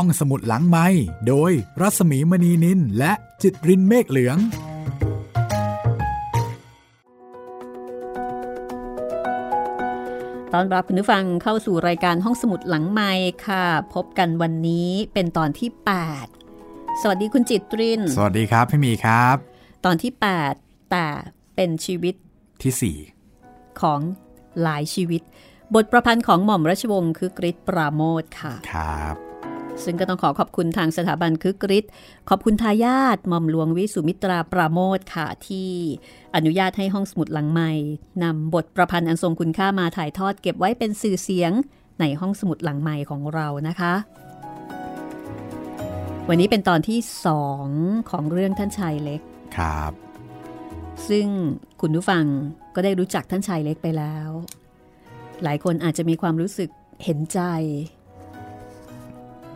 ห้องสมุดหลังไม้โดยรัสมีมณีนินและจิตรินเมฆเหลือง ตอนรับคุณผู้ฟังเข้าสู่รายการห้องสมุดหลังไม้ค่ะ พบกันวันนี้เป็นตอนที่ 8 สวัสดีคุณจิตริน สวัสดีครับพี่มีครับ ตอนที่ 8 แต่เป็นชีวิตที่สี่ของหลายชีวิตบทประพันธ์ของหม่อมราชวงศ์คือกริชปราโมทค่ะ ครับ ซึ่งก็ต้องขอขอบคุณทางสถาบันคึกฤทธิ์ขอบคุณทายาทหม่อมหลวงวิสุมิตราปราโมทค่ะที่อนุญาตให้ห้องสมุดหลังใหม่นำบทประพันธ์อันทรงคุณค่ามาถ่ายทอดเก็บไว้เป็นสื่อเสียงในห้องสมุดหลังใหม่ของเรานะคะ วันนี้เป็นตอนที่สองของเรื่องท่านชายเล็กครับ ซึ่งคุณผู้ฟังก็ได้รู้จักท่านชายเล็กไปแล้ว หลายคนอาจจะมีความรู้สึกเห็นใจ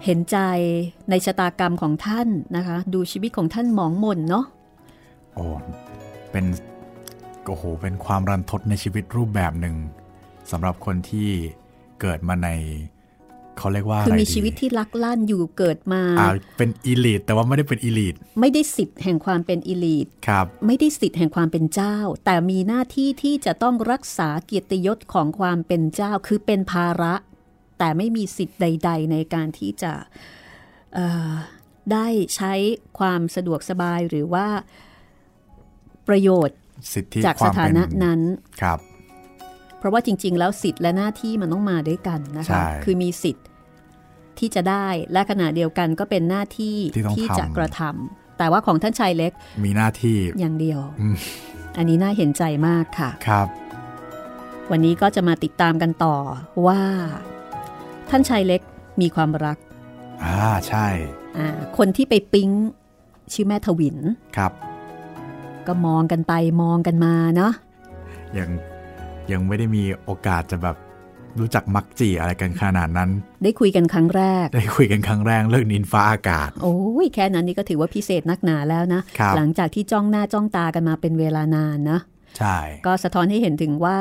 เห็นใจในชะตากรรมของท่านนะคะ ดูชีวิตของท่านหมองหม่นเนาะโอ้เป็นโอ้โหเป็นความรันทดในชีวิตรูปแบบหนึ่งสำหรับคนที่เกิดมาในเขาเรียกว่าคืออะไรมีดีชีวิตที่ลักลั่นอยู่เกิดมาอ่าเป็นอีลิทแต่ว่าไม่ได้เป็นอีลิทไม่ได้สิทธิ์แห่งความเป็นอิลีทครับ ไม่ได้สิทธิ์แห่งความเป็นเจ้า แต่มีหน้าที่ที่จะต้องรักษาเกียรติยศของความเป็นเจ้า คือเป็นภาระ แต่ไม่มีสิทธิ์ใด ๆ ในการที่จะเอ่อได้ใช้ความสะดวกสบายหรือว่าประโยชน์สิทธิจากคสวามถาเป็นนะนั้นครับ เพราะว่าจริง ๆ แล้วสิทธิ์และหน้าที่มันต้องมาด้วยกันนะคะใช่คือมีสิทธิ์ที่จะได้และขณะเดียวกันก็เป็นหน้าที่ที่ต้องที่จะทำกระทำแต่ว่าของท่านชายเล็ก มีหน้าที่อย่างเดียวอืมอันนี้น่าเห็นใจมากค่ะครับ วันนี้ก็จะมาติดตามกันต่อว่า ท่านชายเล็กมีความรัก อ่าใช่อ่าคนที่ไปปิ๊งชื่อแม่ทวินครับ ก็มองกันไปมองกันมาเนาะยังยังไม่ได้มีโอกาสจะแบบรู้จักมักจีอะไรกันขนาดนั้น ได้คุยกันครั้งแรก ได้คุยกันครั้งแรกเรื่องนินฟ้าอากาศ โอ้ยแค่นั้นนี่ก็ถือว่าพิเศษนักหนาแล้วนะครับหลังจากที่จ้องหน้าจ้องตากันมาเป็นเวลานานนะ ใช่ ก็สะท้อนให้เห็นถึงว่า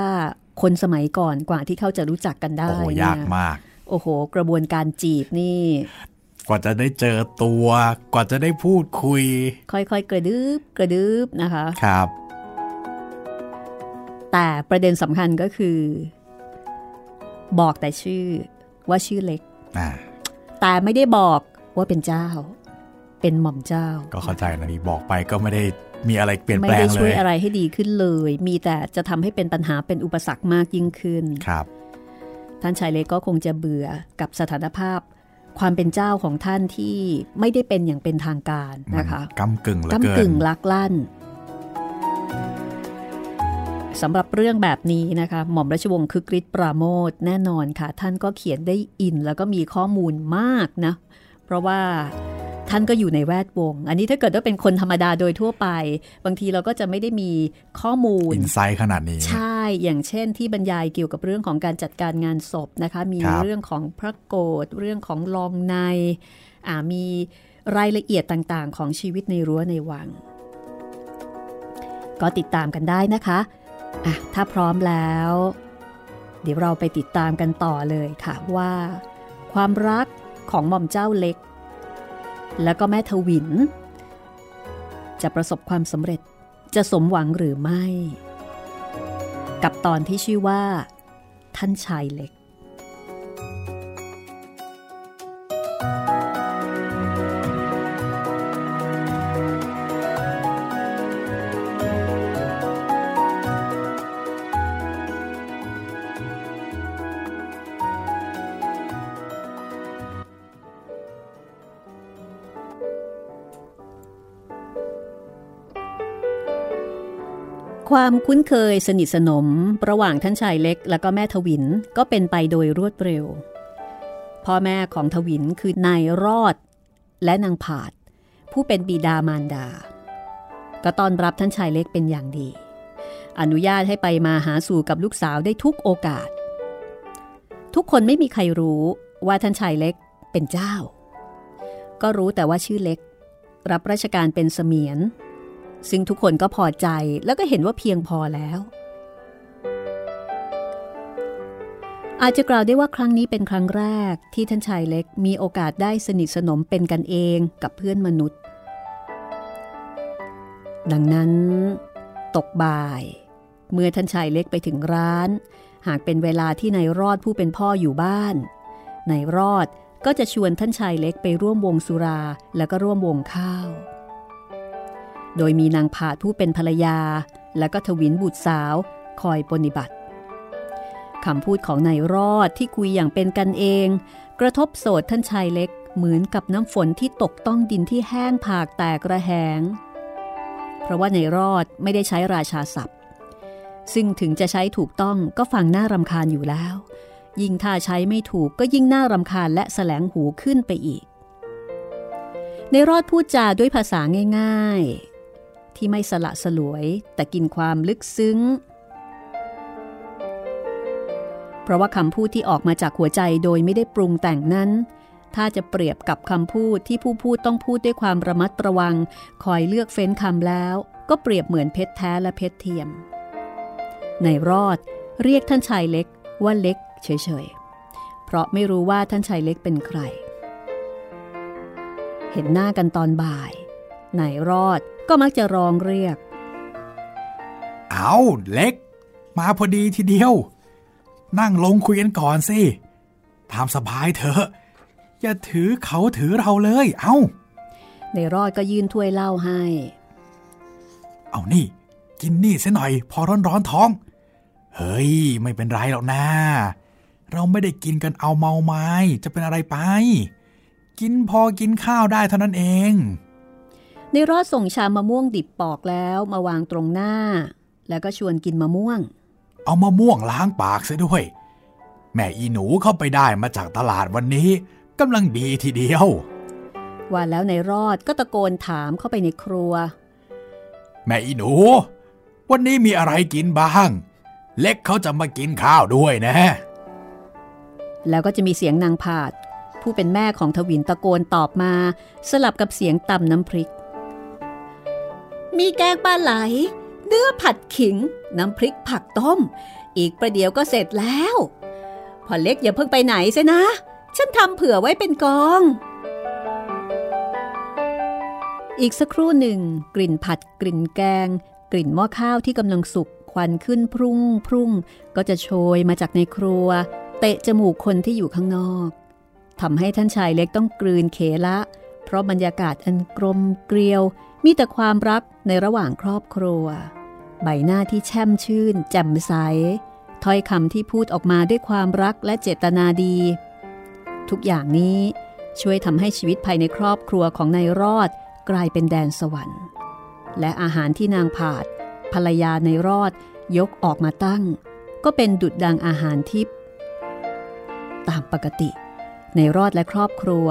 คนสมัยก่อนกว่าที่เขาจะรู้จักกันได้โอ้โหเนี่ยยากมาก โอ้โห กระบวนการจีบนี่ กว่าจะได้เจอตัว กว่าจะได้พูดคุย ค่อยๆ กระดึบกระดึบนะคะ ครับ แต่ประเด็นสำคัญก็คือ บอกแต่ชื่อว่าชื่อเล็กอ่าแต่ไม่ได้บอกว่าเป็นเจ้า เป็นหม่อมเจ้า ก็เข้าใจนะนี่บอกไปก็ไม่ได้มีอะไรเปลี่ยนไม่แปลได้งเลช่วยยอะไรให้ดีขึ้นเลย มีแต่จะทำให้เป็นปัญหาเป็นอุปสรรคมากยิ่งขึ้น ครับ ท่านชายเล็กก็คงจะเบื่อกับสถานภาพ ความเป็นเจ้าของท่านที่ไม่ได้เป็นอย่างเป็นทางการมันนะคะกำกึ่งเหลือเกิกำกึ่นงลักลั่นสำหรับเรื่องแบบนี้นะคะ หม่อมราชวงศ์คึกฤทธิ์ปราโมทแน่นอนค่ะ ท่านก็เขียนได้อินแล้วก็มีข้อมูลมากนะ เพราะว่า ท่านก็อยู่ในแวดวง อันนี้ถ้าเกิดว่าเป็นคนธรรมดาโดยทั่วไป บางทีเราก็จะไม่ได้มีข้อมูลอินไซต์ขนาดนี้ ใช่ อย่างเช่นที่บรรยายเกี่ยวกับเรื่องของการจัดการงานศพนะคะ มีครับเรื่องของพระโกรธเรื่องของลองในอ่ามีรายละเอียดต่างๆ ของชีวิตในรั้วในวัง ก็ติดตามกันได้นะคะอะถ้าพร้อมแล้ว เดี๋ยวเราไปติดตามกันต่อเลยค่ะว่า ความรักของหม่อมเจ้าเล็ก แล้วก็แม่ทวิน จะประสบความสำเร็จจะสมหวังหรือไม่ กับตอนที่ชื่อว่า ท่านชายเล็ก ความคุ้นเคยสนิทสนม ระหว่างท่านชายเล็ก และก็แม่ทวินก็เป็นไปโดยรวดเร็ว พ่อแม่ของทวินคือนายรอด และนางผาด ผู้เป็นบิดามารดา ก็ต้อนรับท่านชายเล็กเป็นอย่างดี อนุญาตให้ไปมาหาสู่กับลูกสาวได้ทุกโอกาส ทุกคนไม่มีใครรู้ว่าท่านชายเล็กเป็นเจ้า ก็รู้แต่ว่าชื่อเล็ก รับราชการเป็นเสมียน ซึ่งทุกคนก็พอใจแล้วก็เห็นว่าเพียงพอแล้ว อาจจะกล่าวได้ว่าครั้งนี้เป็นครั้งแรกที่ท่านชายเล็กมีโอกาสได้สนิทสนมเป็นกันเองกับเพื่อนมนุษย์ ดังนั้น ตกบ่าย เมื่อท่านชายเล็กไปถึงร้าน หากเป็นเวลาที่นายรอดผู้เป็นพ่ออยู่บ้านนายรอดก็จะชวนท่านชายเล็กไปร่วมวงสุราแล้วก็ร่วมวงข้าว โดยมีนางผาดผู้เป็นภรรยา และก็ทวินบุตรสาวคอยปฏิบัติคำพูดของนายรอดที่คุยอย่างเป็นกันเอง กระทบโสดท่านชายเล็กเหมือนกับน้ำฝนที่ตกต้องดินที่แห้งผากแตกระแหง เพราะว่านายรอดไม่ได้ใช้ราชาศัพท์ ซึ่งถึงจะใช้ถูกต้องก็ฟังน่ารำคาญอยู่แล้ว ยิ่งถ้าใช้ไม่ถูกก็ยิ่งน่ารำคาญและแสลงหูขึ้นไปอีก ในรอดพูดจาด้วยภาษาง่าย ที่ไม่สละสลวย แต่กินความลึกซึ้ง เพราะว่าคำพูดที่ออกมาจากหัวใจโดยไม่ได้ปรุงแต่งนั้น ถ้าจะเปรียบกับคำพูดที่ผู้พูดต้องพูดด้วยความระมัดระวัง คอยเลือกเฟ้นคำแล้ว ก็เปรียบเหมือนเพชรแท้และเพชรเทียม ในรอดเรียกท่านชายเล็กว่าเล็กเฉยๆ เพราะไม่รู้ว่าท่านชายเล็กเป็นใคร เห็นหน้ากันตอนบ่ายนายรอด ก็มักจะร้องเรียก เอาเล็ก มาพอดีทีเดียว นั่งลงคุยกันก่อนสิตามสบายเถอะอย่าถือเขาถือเราเลย เอา้า ในรอดก็ยื่นถ้วยเหล้าให้ เอานี่ กินนี่ซะหน่อย พอร้อนร้อนท้อง เฮ้ย ไม่เป็นไรหรอกนะเราไม่ได้กินกันเอาเมาไม้จะเป็นอะไรไป กินพอกินข้าวได้เท่านั้นเอง ในรอดส่งชามมะม่วงดิบปอกแล้วมาวางตรงหน้า แล้วก็ชวนกินมะม่วง เอามะม่วงล้างปากซะด้วย แม่อีหนูเข้าไปได้มาจากตลาดวันนี้กำลังดีทีเดียวว่าแล้วในรอดก็ตะโกนถามเข้าไปในครัว แม่อีหนู วันนี้มีอะไรกินบ้าง เล็กเขาจะมากินข้าวด้วยนะ แล้วก็จะมีเสียงนางผาด ผู้เป็นแม่ของทวินตะโกนตอบมา สลับกับเสียงตำน้ำพริก มีแกงปลาไหล เนื้อผัดขิง น้ำพริกผักต้ม อีกประเดี๋ยวก็เสร็จแล้วพอเล็กอย่าเพิ่งไปไหนเสนะ ฉันทำเผื่อไว้เป็นกอง อีกสักครู่หนึ่ง กลิ่นผัดกลิ่นแกง กลิ่นหม้อข้าวที่กำลังสุกควันขึ้นพรุ่งพรุ่งก็จะโชยมาจากในครัว เตะจมูกคนที่อยู่ข้างนอกทำให้ท่านชายเล็กต้องกลืนเขละ เพราะบรรยากาศอันกลมเกลียว มีแต่ความรักในระหว่างครอบครัว ใบหน้าที่แช่มชื่น แจ่มใส ถ้อยคำที่พูดออกมาด้วยความรักและเจตนาดี ทุกอย่างนี้ช่วยทำให้ชีวิตภายในครอบครัวของนายรอดกลายเป็นแดนสวรรค์ และอาหารที่นางผาด ภรรยาในรอดยกออกมาตั้ง ก็เป็นดุดดังอาหารทิพย์ตามปกติ ในรอดและครอบครัว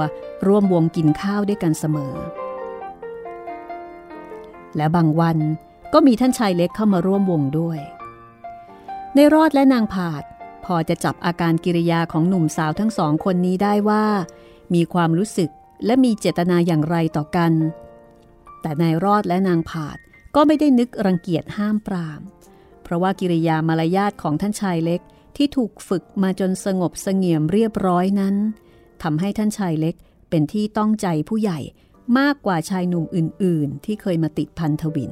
ร่วมวงกินข้าวด้วยกันเสมอ และบางวันก็มีท่านชายเล็กเข้ามาร่วมวงด้วย ในรอดและนางผาด พอจะจับอาการกิริยาของหนุ่มสาวทั้งสองคนนี้ได้ว่า มีความรู้สึกและมีเจตนาอย่างไรต่อกัน แต่นายรอดและนางผาดก็ไม่ได้นึกรังเกียจห้ามปราม เพราะว่ากิริยามารยาทของท่านชายเล็กที่ถูกฝึกมาจนสงบเสงี่ยมเรียบร้อยนั้นทำให้ท่านชายเล็กเป็นที่ต้องใจผู้ใหญ่ มากกว่าชายหนุ่มอื่น ๆ ที่เคยมาติดพันธวิน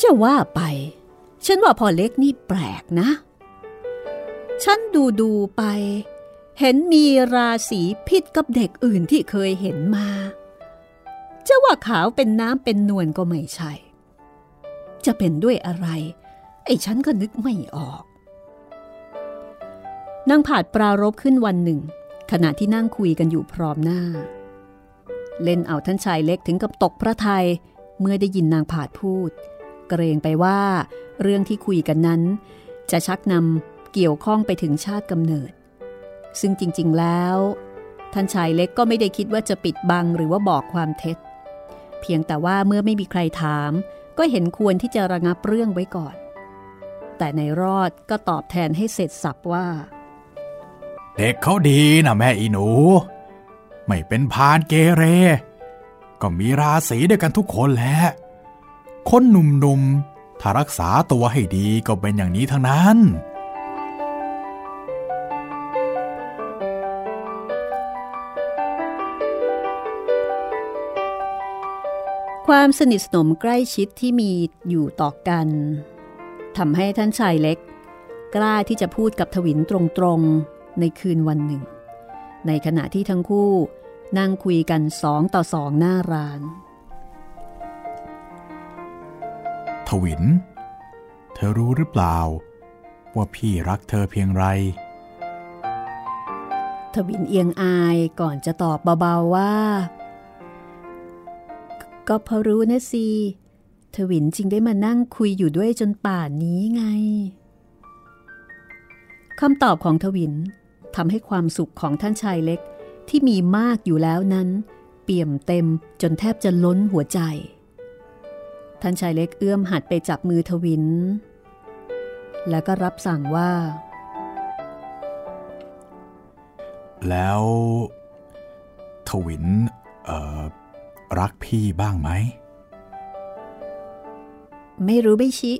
จะว่าไป ฉันว่าพ่อเล็กนี่แปลกนะ ฉันดูดูไป เห็นมีราศีผิดกับเด็กอื่นที่เคยเห็นมาจะว่าขาวเป็นน้ำเป็นนวลก็ไม่ใช่ จะเป็นด้วยอะไร ไอ้ฉันก็นึกไม่ออกนางผาดปรารบขึ้นวันหนึ่ง ขณะที่นั่งคุยกันอยู่พร้อมหน้า เล่นเอาท่านชายเล็กถึงกับตกพระทยัยเมื่อได้ยินนางผาดพูด เกรงไปว่าเรื่องที่คุยกันนั้น จะชักนำเกี่ยวข้องไปถึงชาติกำเนิด ซึ่งจริงๆแล้ว ท่านชายเล็กก็ไม่ได้คิดว่าจะปิดบังหรือว่าบอกความเท็จ เพียงแต่ว่าเมื่อไม่มีใครถาม ก็เห็นควรที่จะระงับเรื่องไว้ก่อน แต่ในรอดก็ตอบแทนให้เสร็จสับว่า เด็กเขาดีนะแม่อีหนู ไม่เป็นพานเกเร ก็มีราศีด้วยกันทุกคนแหละ คนหนุ่มๆ ถ้ารักษาตัวให้ดีก็เป็นอย่างนี้ทั้งนั้น ความสนิทสนมใกล้ชิดที่มีอยู่ต่อกันทำให้ท่านชายเล็ก กล้าที่จะพูดกับทวินตรงๆ ในคืนวันหนึ่ง ในขณะที่ทั้งคู่นั่งคุยกันสองต่อสองหน้าร้าน ทวิน เธอรู้หรือเปล่า ว่าพี่รักเธอเพียงไร ทวินเอียงอายก่อนจะตอบเบาๆว่า ก็พอรู้นะสิทวินจึงได้มานั่งคุยอยู่ด้วยจนป่านนี้ไงคำตอบของทวิน ทำให้ความสุขของท่านชายเล็กที่มีมากอยู่แล้วนั้น เปี่ยมเต็มจนแทบจะล้นหัวใจ ท่านชายเล็กเอื้อมหัดไปจับมือทวิน แล้วก็รับสั่งว่า แล้วทวินเอ่อรักพี่บ้างไหม ไม่รู้ไม่ชิ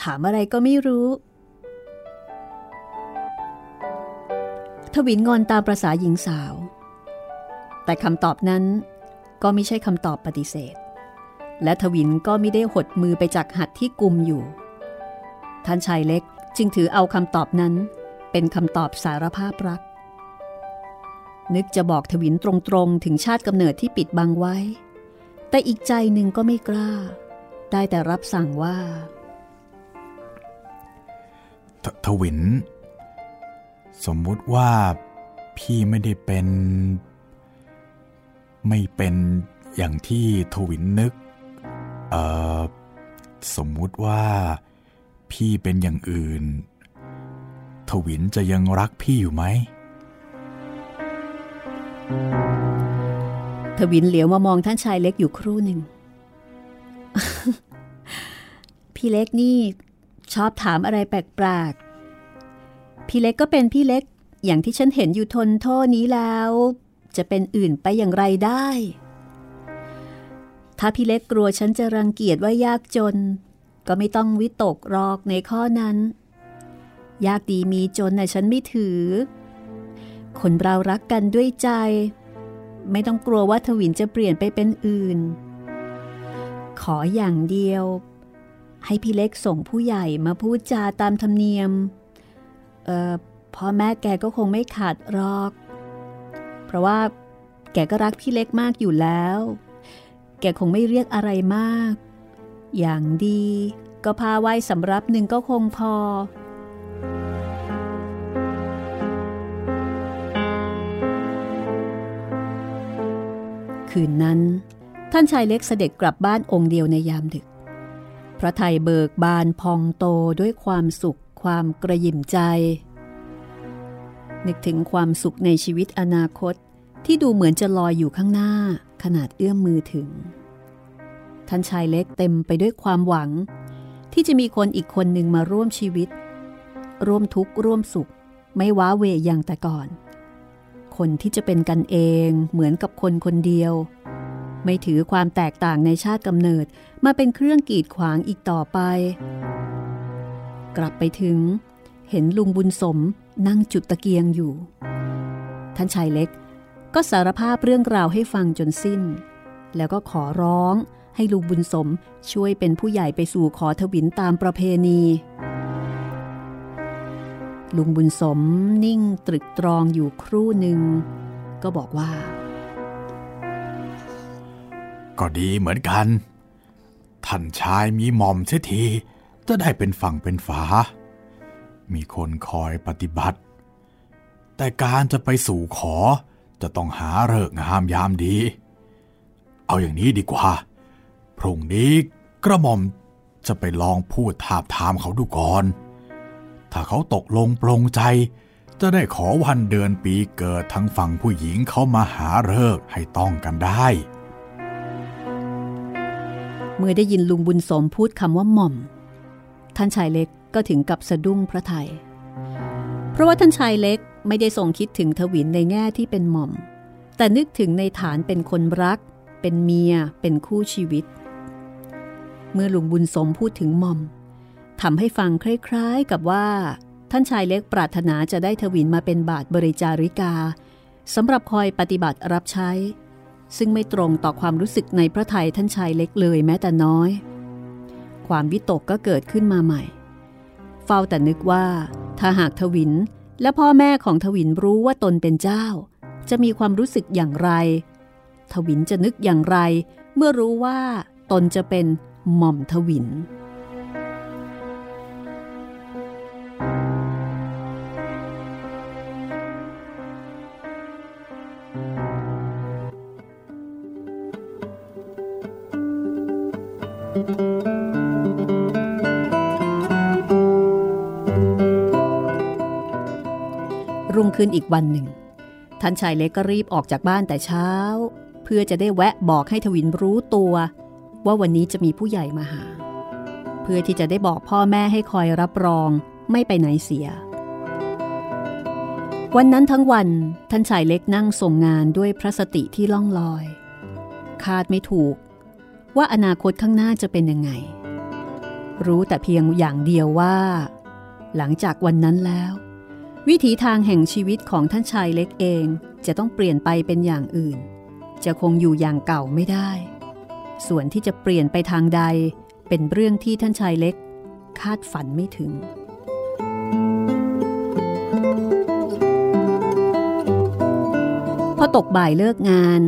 ถามอะไรก็ไม่รู้ ทวินงอนตามประษาหญิงสาว แต่คำตอบนั้นก็ไม่ใช่คำตอบปฏิเสธ และทวินก็ไม่ได้หดมือไปจากหัดที่กุมอยู่ ท่านชายเล็กจึงถือเอาคำตอบนั้น เป็นคำตอบสารภาพรัก นึกจะบอกทวินตรงๆ ถึงชาติกำเนิดที่ปิดบังไว้ แต่อีกใจหนึ่งก็ไม่กล้า ได้แต่รับสั่งว่าททวิน สมมุติว่าพี่ไม่ได้เป็น ไม่เป็นอย่างที่ทวินนึก เอ่อ สมมุติว่าพี่เป็นอย่างอื่น ทวินจะยังรักพี่อยู่ไหม ทวินเหลียวมามองท่านชายเล็กอยู่ครู่หนึ่ง พี่เล็กนี่ชอบถามอะไรแปลกๆ พี่เล็กก็เป็นพี่เล็ก อย่างที่ฉันเห็นอยู่ทนโทษนี้แล้ว จะเป็นอื่นไปอย่างไรได้ ถ้าพี่เล็กกลัวฉันจะรังเกียจว่ายากจน ก็ไม่ต้องวิตกรอกในข้อนั้น ยากดีมีจนน่ะฉันไม่ถือ คนเรารักกันด้วยใจ ไม่ต้องกลัวว่าทวินจะเปลี่ยนไปเป็นอื่น ขออย่างเดียว ให้พี่เล็กส่งผู้ใหญ่มาพูดจาตามธรรมเนียม พ่อแม่แกก็คงไม่ขาดรอก เพราะว่าแกก็รักพี่เล็กมากอยู่แล้ว แกคงไม่เรียกอะไรมาก อย่างดีก็พาไว้สำรับหนึ่งก็คงพอ คืนนั้น ท่านชายเล็กเสด็จกลับบ้านองค์เดียวในยามดึก พระไทยเบิกบานพองโตด้วยความสุข ความกระยิมใจ นึกถึงความสุขในชีวิตอนาคตที่ดูเหมือนจะลอยอยู่ข้างหน้าขนาดเอื้อมมือถึง ท่านชายเล็กเต็มไปด้วยความหวัง ที่จะมีคนอีกคนหนึ่งมาร่วมชีวิต ร่วมทุกข์ร่วมสุข ไม่ว้าเวอย่างแต่ก่อน คนที่จะเป็นกันเองเหมือนกับคนคนเดียว ไม่ถือความแตกต่างในชาติกำเนิดมาเป็นเครื่องกีดขวางอีกต่อไป กลับไปถึง เห็นลุงบุญสมนั่งจุดตะเกียงอยู่ ท่านชายเล็กก็สารภาพเรื่องราวให้ฟังจนสิ้น แล้วก็ขอร้องให้ลุงบุญสมช่วยเป็นผู้ใหญ่ไปสู่ขอทวินตามประเพณี ลุงบุญสมนิ่งตรึกตรองอยู่ครู่หนึ่ง ก็บอกว่า ก็ดีเหมือนกัน ท่านชายมีหม่อมเสียที จะได้เป็นฝั่งเป็นฝา มีคนคอยปฏิบัติ แต่การจะไปสู่ขอจะต้องหาเลิกงามยามดี เอาอย่างนี้ดีกว่า พรุ่งนี้กระหม่อมจะไปลองพูดทาบทามเขาดูก่อน ถ้าเขาตกลงปลงใจ จะได้ขอวันเดือนปีเกิดทั้งฝั่งผู้หญิงเขามาหาเลิกให้ต้องกันได้ เมื่อได้ยินลุงบุญสมพูดคำว่าหม่อม ท่านชายเล็กก็ถึงกับสะดุ้งพระไทย เพราะว่าท่านชายเล็กไม่ได้ทรงคิดถึงทวินในแง่ที่เป็นหม่อม แต่นึกถึงในฐานเป็นคนรัก เป็นเมีย เป็นคู่ชีวิต เมื่อลุงบุญสมพูดถึงหม่อมทำให้ฟังคล้ายๆกับว่า ท่านชายเล็กปรารถนาจะได้ทวินมาเป็นบาทบริจาริกาสำหรับคอยปฏิบัติรับใช้ ซึ่งไม่ตรงต่อความรู้สึกในพระไทยท่านชายเล็กเลยแม้แต่น้อย ความวิตกก็เกิดขึ้นมาใหม่ เฝ้าแต่นึกว่า ถ้าหากทวินและพ่อแม่ของทวินรู้ว่าตนเป็นเจ้า จะมีความรู้สึกอย่างไร ทวินจะนึกอย่างไร เมื่อรู้ว่าตนจะเป็นหม่อมทวิน ขึ้นอีกวันหนึ่ง ท่านชายเล็กก็รีบออกจากบ้านแต่เช้า เพื่อจะได้แวะบอกให้ทวินรู้ตัว ว่าวันนี้จะมีผู้ใหญ่มาหา เพื่อที่จะได้บอกพ่อแม่ให้คอยรับรองไม่ไปไหนเสีย วันนั้นทั้งวันท่านชายเล็กนั่งส่งงานด้วยพระสติที่ล่องลอย คาดไม่ถูก ว่าอนาคตข้างหน้าจะเป็นยังไง รู้แต่เพียงอย่างเดียวว่า หลังจากวันนั้นแล้ว วิถีทางแห่งชีวิตของท่านชายเล็กเองจะต้องเปลี่ยนไปเป็นอย่างอื่น จะคงอยู่อย่างเก่าไม่ได้ ส่วนที่จะเปลี่ยนไปทางใด เป็นเรื่องที่ท่านชายเล็ก คาดฝันไม่ถึง พอตกบ่ายเลิกงาน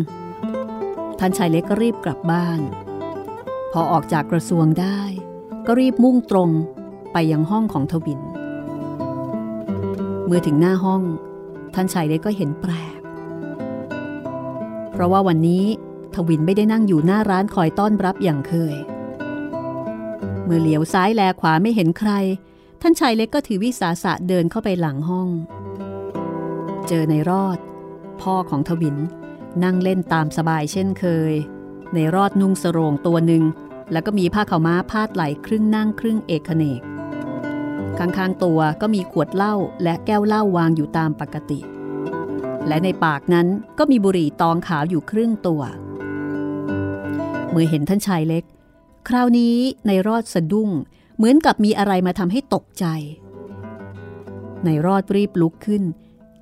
ท่านชายเล็กก็รีบกลับบ้าน พอออกจากกระทรวงได้ ก็รีบมุ่งตรงไปยังห้องของทวิน เมื่อถึงหน้าห้อง ท่านชายเล็กก็เห็นแปลก เพราะว่าวันนี้ทวินไม่ได้นั่งอยู่หน้าร้านคอยต้อนรับอย่างเคย เมื่อเหลียวซ้ายแลขวาไม่เห็นใคร ท่านชายเล็กก็ถือวิสาสะเดินเข้าไปหลังห้อง เจอในรอด พ่อของทวินนั่งเล่นตามสบายเช่นเคย ในรอดนุ่งสโรงตัวหนึ่งแล้วก็มีผ้าขาวม้าพาดไหลครึ่งนั่งครึ่งเอกเนก ข้างๆตัวก็มีขวดเหล้าและแก้วเหล้าวางอยู่ตามปกติ และในปากนั้นก็มีบุหรี่ตองขาวอยู่ครึ่งตัว เมื่อเห็นท่านชายเล็ก คราวนี้ในรอดสะดุ้งเหมือนกับมีอะไรมาทำให้ตกใจ ในรอดรีบลุกขึ้น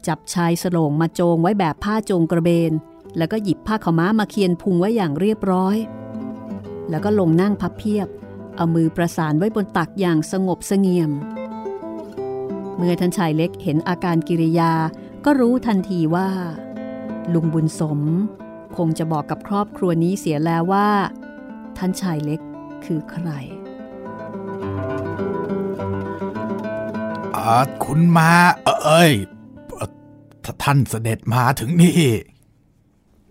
จับชายสโลงมาโจงไว้แบบผ้าโจงกระเบน แล้วก็หยิบผ้าขาม้ามาเคียนพุงไว้อย่างเรียบร้อย แล้วก็ลงนั่งพับเพียบ เอามือประสานไว้บนตักอย่างสงบเสงี่ยม เมื่อท่านชายเล็กเห็นอาการกิริยาก็รู้ทันทีว่า ลุงบุญสม คงจะบอกกับครอบครัวนี้เสียแล้วว่า ท่านชายเล็กคือใคร อาคุณมาเอ้ยท่านเสด็จมาถึงนี่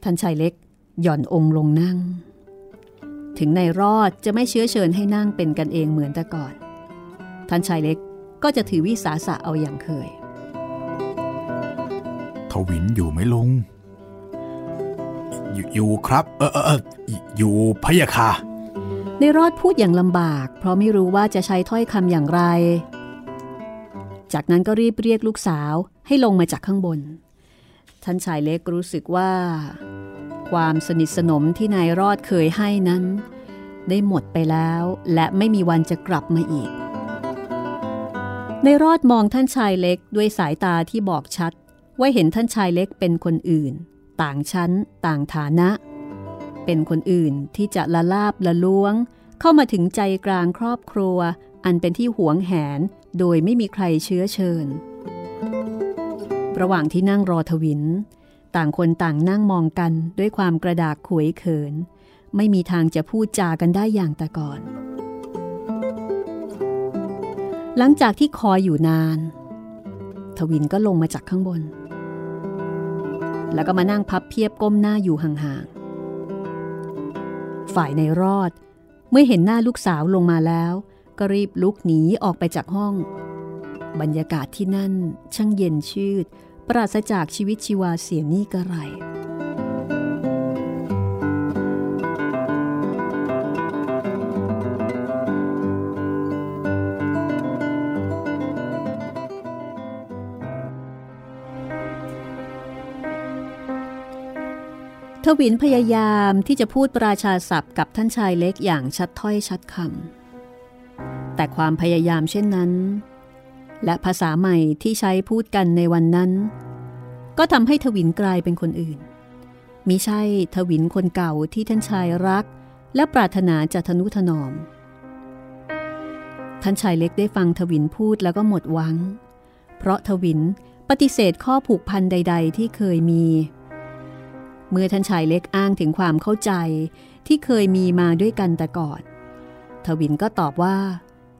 ท่านชายเล็กหย่อนองค์ลงนั่ง ถึงในรอดจะไม่เชื้อเชิญให้นั่งเป็นกันเองเหมือนแต่ก่อน ท่านชายเล็ก ก็จะถือวิสาสะเอาอย่างเคย ทวินอยู่ไหมลุง อยู่ครับ เออเอออยู่พะยะค่ะในรอดพูดอย่างลำบาก เพราะไม่รู้ว่าจะใช้ถ้อยคำอย่างไร จากนั้นก็รีบเรียกลูกสาวให้ลงมาจากข้างบน ท่านชายเล็กรู้สึกว่า ความสนิทสนมที่นายรอดเคยให้นั้น ได้หมดไปแล้วและไม่มีวันจะกลับมาอีก ในรอดมองท่านชายเล็กด้วยสายตาที่บอกชัด ว่าเห็นท่านชายเล็กเป็นคนอื่น ต่างชั้น ต่างฐานะ เป็นคนอื่นที่จะละลาบละล้วง เข้ามาถึงใจกลางครอบครัว อันเป็นที่หวงแหนโดยไม่มีใครเชื้อเชิญ ระหว่างที่นั่งรอทวิน ต่างคนต่างนั่งมองกันด้วยความกระดากขวยเขิน ไม่มีทางจะพูดจากันได้อย่างแต่ก่อน หลังจากที่คอยอยู่นาน ทวินก็ลงมาจากข้างบน แล้วก็มานั่งพับเพียบก้มหน้าอยู่ห่างๆ ฝ่ายในรอด เมื่อเห็นหน้าลูกสาวลงมาแล้ว ก็รีบลุกหนีออกไปจากห้อง บรรยากาศที่นั่นช่างเย็นชืด ปราศจากชีวิตชีวาเสียนี่กระไร ทวินพยายามที่จะพูดประชาศัพท์กับท่านชายเล็กอย่างชัดถ้อยชัดคำแต่ความพยายามเช่นนั้น และภาษาใหม่ที่ใช้พูดกันในวันนั้น ก็ทำให้ทวินกลายเป็นคนอื่นมิใช่ทวินคนเก่าที่ท่านชายรัก และปรารถนาจะทนุถนอม ท่านชายเล็กได้ฟังทวินพูดแล้วก็หมดหวัง เพราะทวินปฏิเสธข้อผูกพันใด ๆ ที่เคยมี เมื่อท่านชายเล็กอ้างถึงความเข้าใจที่เคยมีมาด้วยกันแต่ก่อน ทวินก็ตอบว่า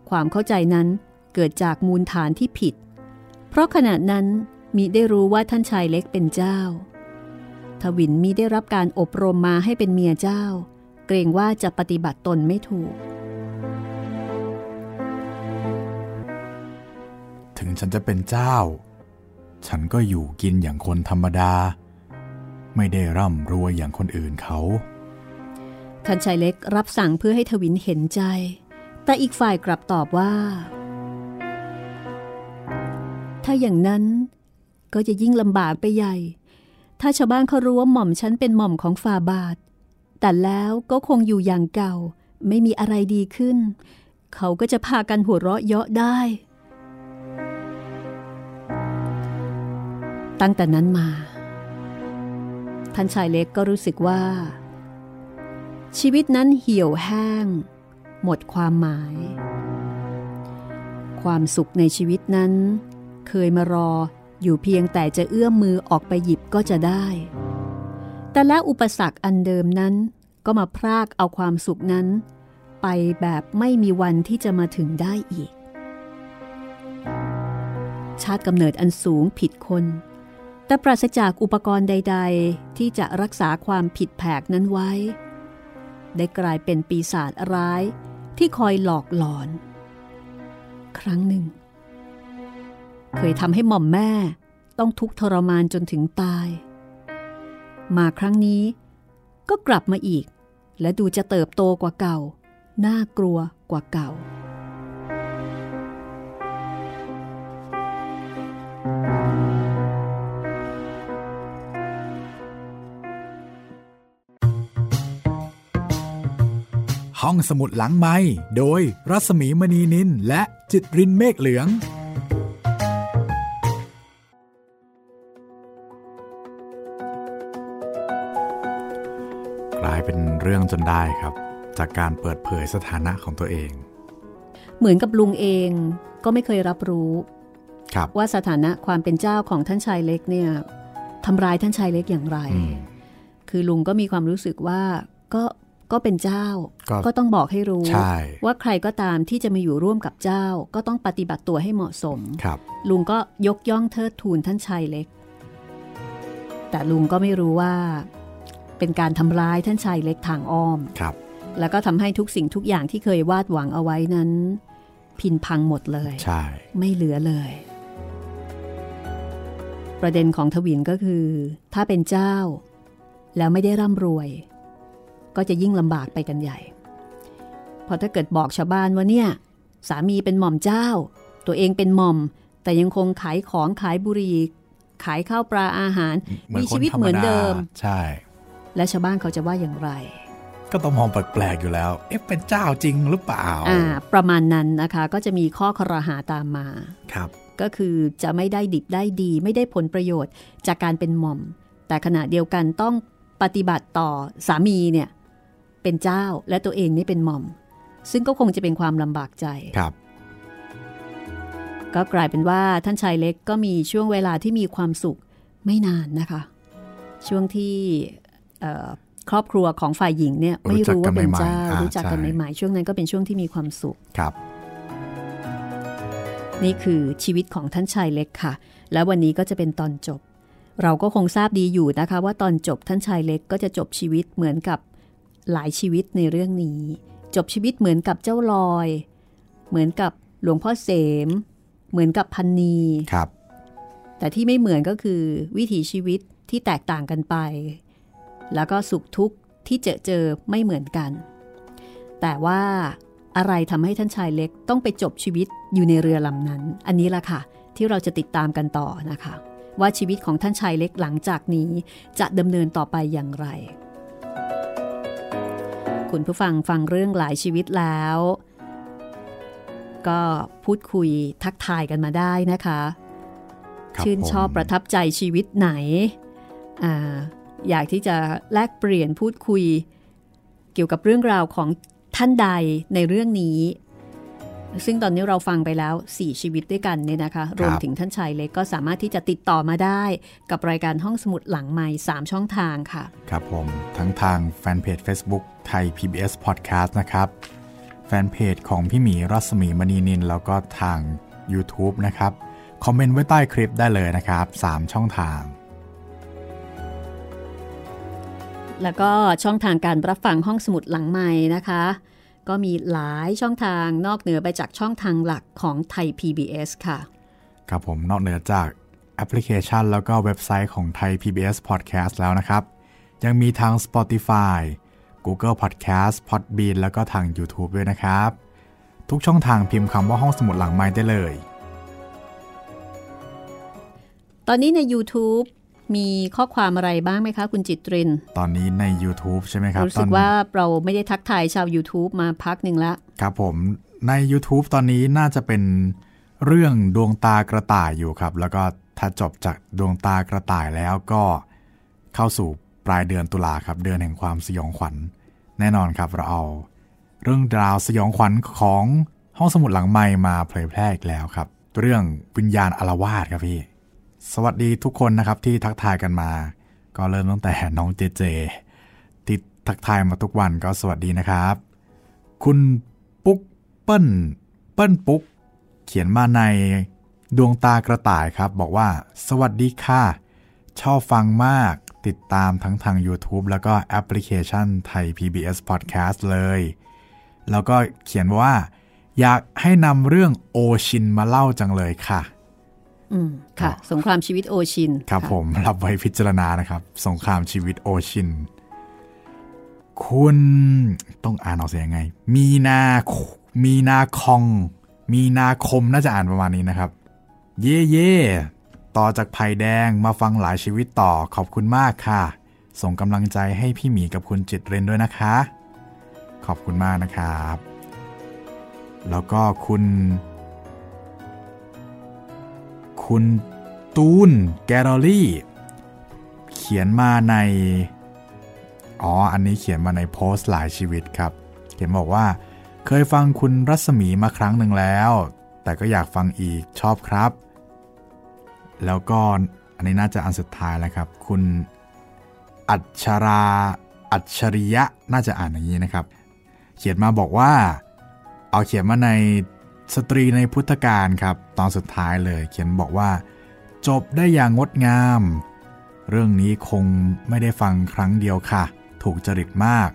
ความเข้าใจนั้นเกิดจากมูลฐานที่ผิด เพราะขณะนั้นมีได้รู้ว่าท่านชายเล็กเป็นเจ้า ทวินมีได้รับการอบรมมาให้เป็นเมียเจ้า เกรงว่าจะปฏิบัติตนไม่ถูก ถึงฉันจะเป็นเจ้า ฉันก็อยู่กินอย่างคนธรรมดา ไม่ได้ร่ำรวยอย่างคนอื่นเขาท่านชายเล็กรับสั่งเพื่อให้ทวินเห็นใจ แต่อีกฝ่ายกลับตอบว่า ถ้าอย่างนั้นก็จะยิ่งลำบากไปใหญ่ ถ้าชาวบ้านเขารู้ว่าหม่อมฉันเป็นหม่อมของฝ่าบาท แต่แล้วก็คงอยู่อย่างเก่า ไม่มีอะไรดีขึ้น เขาก็จะพากันหัวเราะเยาะได้ ตั้งแต่นั้นมา ท่านชายเล็กก็รู้สึกว่า ชีวิตนั้นเหี่ยวแห้ง หมดความหมาย ความสุขในชีวิตนั้น เคยมารออยู่เพียงแต่จะเอื้อมมือออกไปหยิบก็จะได้ แต่แล้วอุปสรรคอันเดิมนั้นก็มาพรากเอาความสุขนั้น ไปแบบไม่มีวันที่จะมาถึงได้อีก ชาติกำเนิดอันสูงผิดคน แต่ปราศจากอุปกรณ์ใด ๆ ที่จะรักษาความผิดแผกนั้นไว้ ได้กลายเป็นปีศาจร้ายที่คอยหลอกหลอน ครั้งหนึ่ง เคยทำให้หม่อมแม่ต้องทุกข์ทรมานจนถึงตาย มาครั้งนี้ก็กลับมาอีก และดูจะเติบโตกว่าเก่า น่ากลัวกว่าเก่า ห้องสมุดหลังไม้โดยรัสมีมณีนินและจิตรินเมฆเหลือง กลายเป็นเรื่องจนได้ครับ จากการเปิดเผยสถานะของตัวเอง เหมือนกับลุงเองก็ไม่เคยรับรู้ครับว่าสถานะความเป็นเจ้าของท่านชายเล็กเนี่ยทำร้ายท่านชายเล็กอย่างไรอืมคือลุงก็มีความรู้สึกว่าก็ ก็เป็นเจ้าก็ก็ต้องบอกให้รู้ใช่ว่าใครก็ตามที่จะมาอยู่ร่วมกับเจ้า ก็ต้องปฏิบัติตัวให้เหมาะสมครับลุงก็ยกย่องเทิดทูนท่านชายเล็ก แต่ลุงก็ไม่รู้ว่า เป็นการทำร้ายท่านชายเล็กทางอ้อมครับแล้วก็ทำให้ทุกสิ่งทุกอย่างที่เคยวาดหวังเอาไว้นั้น พินพังหมดเลยใช่ไม่เหลือเลย ประเด็นของทวินก็คือ ถ้าเป็นเจ้า แล้วไม่ได้ร่ำรวย ก็จะยิ่งลำบากไปกันใหญ่เพราะถ้าเกิดบอกชาวบ้านว่าเนี่ย สามีเป็นหม่อมเจ้า ตัวเองเป็นหม่อม แต่ยังคงขายของขายบุหรี่ขายข้าวปลาอาหาร มีชีวิตเหมือนเดิม ใช่ และชาวบ้านเขาจะว่าอย่างไร ก็ต้องมองแปลกๆอยู่แล้ว เอ๊ะเป็นเจ้าจริงหรือเปล่า อ่า ประมาณนั้นนะคะ ก็จะมีข้อครหาตามมา ครับ ก็คือจะไม่ได้ดิบได้ดี ไม่ได้ผลประโยชน์จากการเป็นหม่อม แต่ขณะเดียวกันต้องปฏิบัติต่อสามีเนี่ย เป็นเจ้าและตัวเองนี่เป็นหม่อม ซึ่งก็คงจะเป็นความลำบากใจครับ ก็กลายเป็นว่าท่านชายเล็กก็มีช่วงเวลาที่มีความสุขไม่นานนะคะ ช่วงที่เอ่อครอบครัวของฝ่ายหญิงเนี่ยไม่รู้ว่าเป็นเจ้ารู้รู้จัจักกกักันนใหม่ๆใหม่ๆช่วงนั้นก็เป็นช่วงที่มีความสุขครับ นี่คือชีวิตของท่านชายเล็กค่ะ และวันนี้ก็จะเป็นตอนจบ เราก็คงทราบดีอยู่นะคะ ว่าตอนจบท่านชายเล็กก็จะจบชีวิตเหมือนกับ หลายชีวิตในเรื่องนี้ จบชีวิตเหมือนกับเจ้าลอย เหมือนกับหลวงพ่อเสม เหมือนกับพันนีครับ แต่ที่ไม่เหมือนก็คือวิถีชีวิตที่แตกต่างกันไป แล้วก็สุขทุกข์ที่เจอเจอไม่เหมือนกัน แต่ว่าอะไรทำให้ท่านชายเล็กต้องไปจบชีวิตอยู่ในเรือลำนั้น อันนี้ละค่ะ ที่เราจะติดตามกันต่อนะคะ ว่าชีวิตของท่านชายเล็กหลังจากนี้จะดำเนินต่อไปอย่างไร คุณผู้ฟังฟังเรื่องหลายชีวิตแล้ว ก็พูดคุยทักทายกันมาได้นะคะครับชื่นชอบผมประทับใจชีวิตไหนอ่าอยากที่จะแลกเปลี่ยนพูดคุย เกี่ยวกับเรื่องราวของท่านใดในเรื่องนี้ ซึ่งตอนนี้เราฟังไปแล้ว 4 ชีวิตด้วยกันเนี่ยนะคะ รวมถึงท่านชายเล็กก็สามารถที่จะติดต่อมาได้ กับรายการห้องสมุดหลังใหม่3ช่องทางค่ะ ครับผมทั้งทางแฟนเพจ Facebook ไทย PBS Podcast นะครับ แฟนเพจของพี่หมีรัศมีมณีนิน แล้วก็ทาง YouTube นะครับ คอมเมนต์ไว้ใต้คลิปได้เลยนะครับ 3 ช่องทางแล้วก็ช่องทางการรับฟังห้องสมุดหลังใหม่นะคะ ก็มีหลายช่องทางนอกเหนือไปจากช่องทางหลักของไทย PBS ค่ะ ครับผมนอกเหนือจากแอปพลิเคชัน แล้วก็เว็บไซต์ของไทย PBS Podcast แล้วนะครับ ยังมีทาง Spotify Google Podcast Podbean แล้วก็ทาง YouTube ด้วยนะครับ ทุกช่องทางพิมพ์คำว่าห้องสมุดหลังไม้ได้เลย ตอนนี้ใน YouTube มีข้อความอะไรบ้างไหมคะคุณจิตริน ตอนนี้ใน YouTube ใช่ไหมครับรู้สึกตอนว่าเราไม่ได้ทักทายชาว YouTube มาพักหนึ่งละ ครับผมใน YouTube ตอนนี้น่าจะเป็นเรื่องดวงตากระต่ายอยู่ครับ แล้วก็ถ้าจบจากดวงตากระต่ายแล้วก็เข้าสู่ปลายเดือนตุลาครับ เดือนแห่งความสยองขวัญ แน่นอนครับเราเอาเรื่องราวสยองขวัญของห้องสมุดหลังไม้มาเผยแพร่อีกแล้วครับ เรื่องวิญญาณอารวาสครับพี่ สวัสดีทุกคนนะครับที่ทักทายกันมา ก็เริ่มตั้งแต่น้องเจเจที่ทักทายมาทุกวันก็สวัสดีนะครับ คุณปุ๊กเปิ้ลเปิ้ลปุ๊ก เขียนมาในดวงตากระต่ายครับ บอกว่า สวัสดีค่ะ ชอบฟังมากติดตามทั้งทาง YouTube แล้วก็แอปพลิเคชันไทย PBS Podcast เลย แล้วก็เขียนว่า อยากให้นำเรื่องโอชินมาเล่าจังเลยค่ะ ค่ะ สงครามชีวิตโอชิน ครับะผมรับไว้พิจารณานะครับ สงครามชีวิตโอชิน คุณต้องอ่านออกเสียงยังไง มีนามีนาคอง มีนาคมน่าจะอ่านประมาณนี้นะครับ เย่เย่ต่อจากภัยแดงมาฟังหลายชีวิตต่อขอบคุณมากค่ะ ส่งกำลังใจให้พี่หมีกับคุณจิตเรนด้วยนะคะ ขอบคุณมากนะครับ แล้วก็คุณ คุณตูนแกลเลอรี่ เขียนมาใน อ๋อ อันนี้เขียนมาในโพสต์หลายชีวิตครับ เขียนบอกว่า เคยฟังคุณรัศมีมาครั้งหนึ่งแล้ว แต่ก็อยากฟังอีกชอบครับ แล้วก็อันนี้น่าจะอันสุดท้ายแล้วครับ คุณอัชราอัจฉริยะน่าจะอ่านอย่างนี้นะครับ เขียนมาบอกว่า เอาเขียนมาใน สตรีในพุทธการครับ ตอนสุดท้ายเลยเขียนบอกว่า จบได้อย่างงดงาม เรื่องนี้คงไม่ได้ฟังครั้งเดียวค่ะ ถูกจริตมาก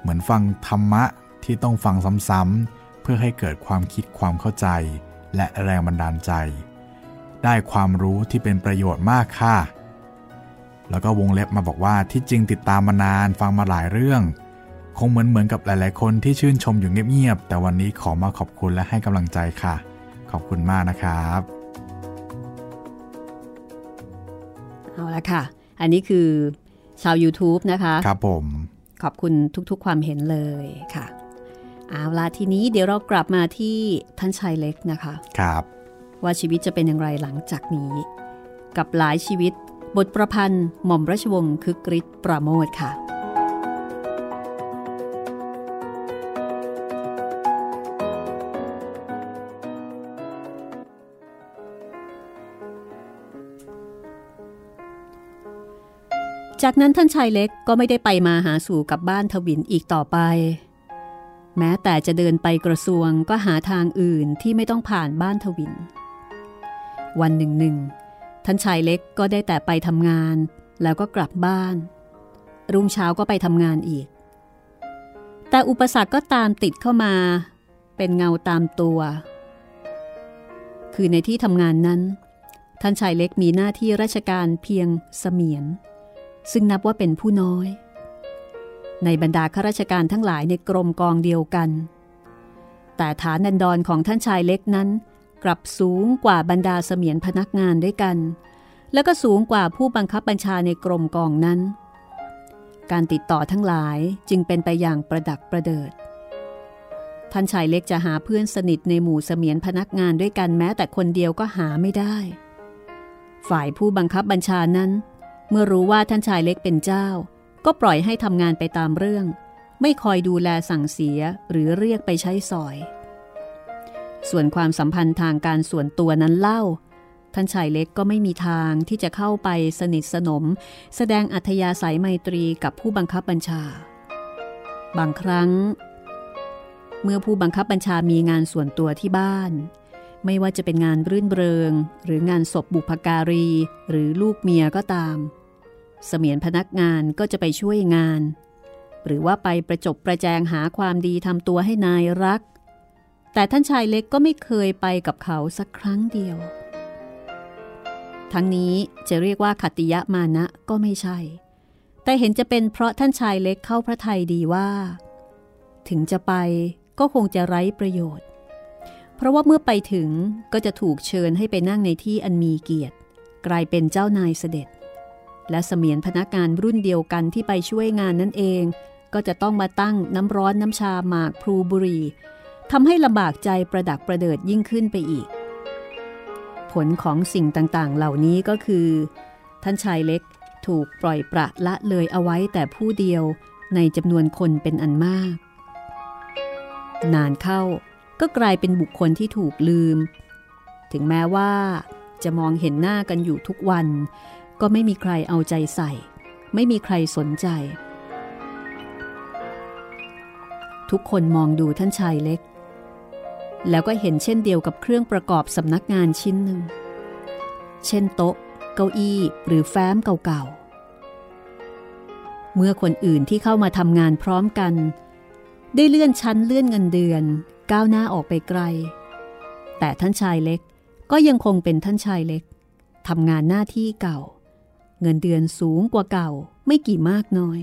เหมือนฟังธรรมะที่ต้องฟังซ้ำๆเพื่อให้เกิดความคิดความเข้าใจ และแรงบันดาลใจ ได้ความรู้ที่เป็นประโยชน์มากค่ะ แล้วก็วงเล็บมาบอกว่าที่จริงติดตามมานานฟังมาหลายเรื่อง คงเหมือนเหมือนกับหลาย ๆ คนที่ชื่นชมอยู่เงียบ ๆ แต่วันนี้ขอมาขอบคุณและให้กำลังใจค่ะ ขอบคุณมากนะครับ เอาละค่ะ อันนี้คือชาว YouTube นะคะ ครับผม ขอบคุณทุก ๆ ความเห็นเลยค่ะ เอาละทีนี้เดี๋ยวเรากลับมาที่ท่านชายเล็กนะคะ ครับ ว่าชีวิตจะเป็นอย่างไรหลังจากนี้ กับหลายชีวิต บทประพันธ์หม่อมราชวงศ์คึกฤทธิ์ประโมทค่ะ จากนั้นท่านชายเล็กก็ไม่ได้ไปมาหาสู่กับบ้านทวินอีกต่อไป แม้แต่จะเดินไปกระทรวงก็หาทางอื่นที่ไม่ต้องผ่านบ้านทวิน วันหนึ่งหนึ่งท่านชายเล็กก็ได้แต่ไปทำงานแล้วก็กลับบ้าน รุ่งเช้าก็ไปทำงานอีก แต่อุปสรรคก็ตามติดเข้ามา เป็นเงาตามตัว คือในที่ทำงานนั้น ท่านชายเล็กมีหน้าที่ราชการเพียงเสมียน ซึ่งนับว่าเป็นผู้น้อย ในบรรดาข้าราชการทั้งหลายในกรมกองเดียวกัน แต่ฐานันดรของท่านชายเล็กนั้น กลับสูงกว่าบรรดาเสมียนพนักงานด้วยกัน แล้วก็สูงกว่าผู้บังคับบัญชาในกรมกองนั้น การติดต่อทั้งหลายจึงเป็นไปอย่างประดักประเดิดท่านชายเล็กจะหาเพื่อนสนิทในหมู่เสมียนพนักงานด้วยกันแม้แต่คนเดียวก็หาไม่ได้ ฝ่ายผู้บังคับบัญชานั้น เมื่อรู้ว่าท่านชายเล็กเป็นเจ้า ก็ปล่อยให้ทำงานไปตามเรื่อง ไม่คอยดูแลสั่งเสียหรือเรียกไปใช้สอย ส่วนความสัมพันธ์ทางการส่วนตัวนั้นเล่า ท่านชายเล็กก็ไม่มีทางที่จะเข้าไปสนิทสนม แสดงอัธยาศัยไมตรีกับผู้บังคับบัญชา บางครั้ง เมื่อผู้บังคับบัญชามีงานส่วนตัวที่บ้าน ไม่ว่าจะเป็นงานรื่นเริง หรืองานศพบุพการี หรือลูกเมียก็ตาม เสมียนพนักงานก็จะไปช่วยงาน หรือว่าไปประจบประแจงหาความดีทำตัวให้นายรัก แต่ท่านชายเล็กก็ไม่เคยไปกับเขาสักครั้งเดียว ทั้งนี้จะเรียกว่าขัติยะมานะก็ไม่ใช่ แต่เห็นจะเป็นเพราะท่านชายเล็กเข้าพระทัยดีว่า ถึงจะไปก็คงจะไร้ประโยชน์ เพราะว่าเมื่อไปถึงก็จะถูกเชิญให้ไปนั่งในที่อันมีเกียรติ กลายเป็นเจ้านายเสด็จ และเสมียนพนักงานรุ่นเดียวกันที่ไปช่วยงานนั่นเอง ก็จะต้องมาตั้งน้ำร้อนน้ำชาหมากพลูบุรีทำให้ลำบากใจประดักประเดิดยิ่งขึ้นไปอีก ผลของสิ่งต่างๆ เหล่านี้ก็คือ ท่านชายเล็กถูกปล่อยประละเลยเอาไว้แต่ผู้เดียวในจำนวนคนเป็นอันมาก นานเข้า ก็กลายเป็นบุคคลที่ถูกลืม ถึงแม้ว่าจะมองเห็นหน้ากันอยู่ทุกวัน ก็ไม่มีใครเอาใจใส่ ไม่มีใครสนใจ ทุกคนมองดูท่านชายเล็ก แล้วก็เห็นเช่นเดียวกับเครื่องประกอบสำนักงานชิ้นหนึ่ง เช่นโต๊ะ เก้าอี้หรือแฟ้มเก่าๆ เมื่อคนอื่นที่เข้ามาทำงานพร้อมกัน ได้เลื่อนชั้นเลื่อนเงินเดือน ก้าวหน้าออกไปไกล แต่ท่านชายเล็กก็ยังคงเป็นท่านชายเล็กทำงานหน้าที่เก่า เงินเดือนสูงกว่าเก่าไม่กี่มากน้อย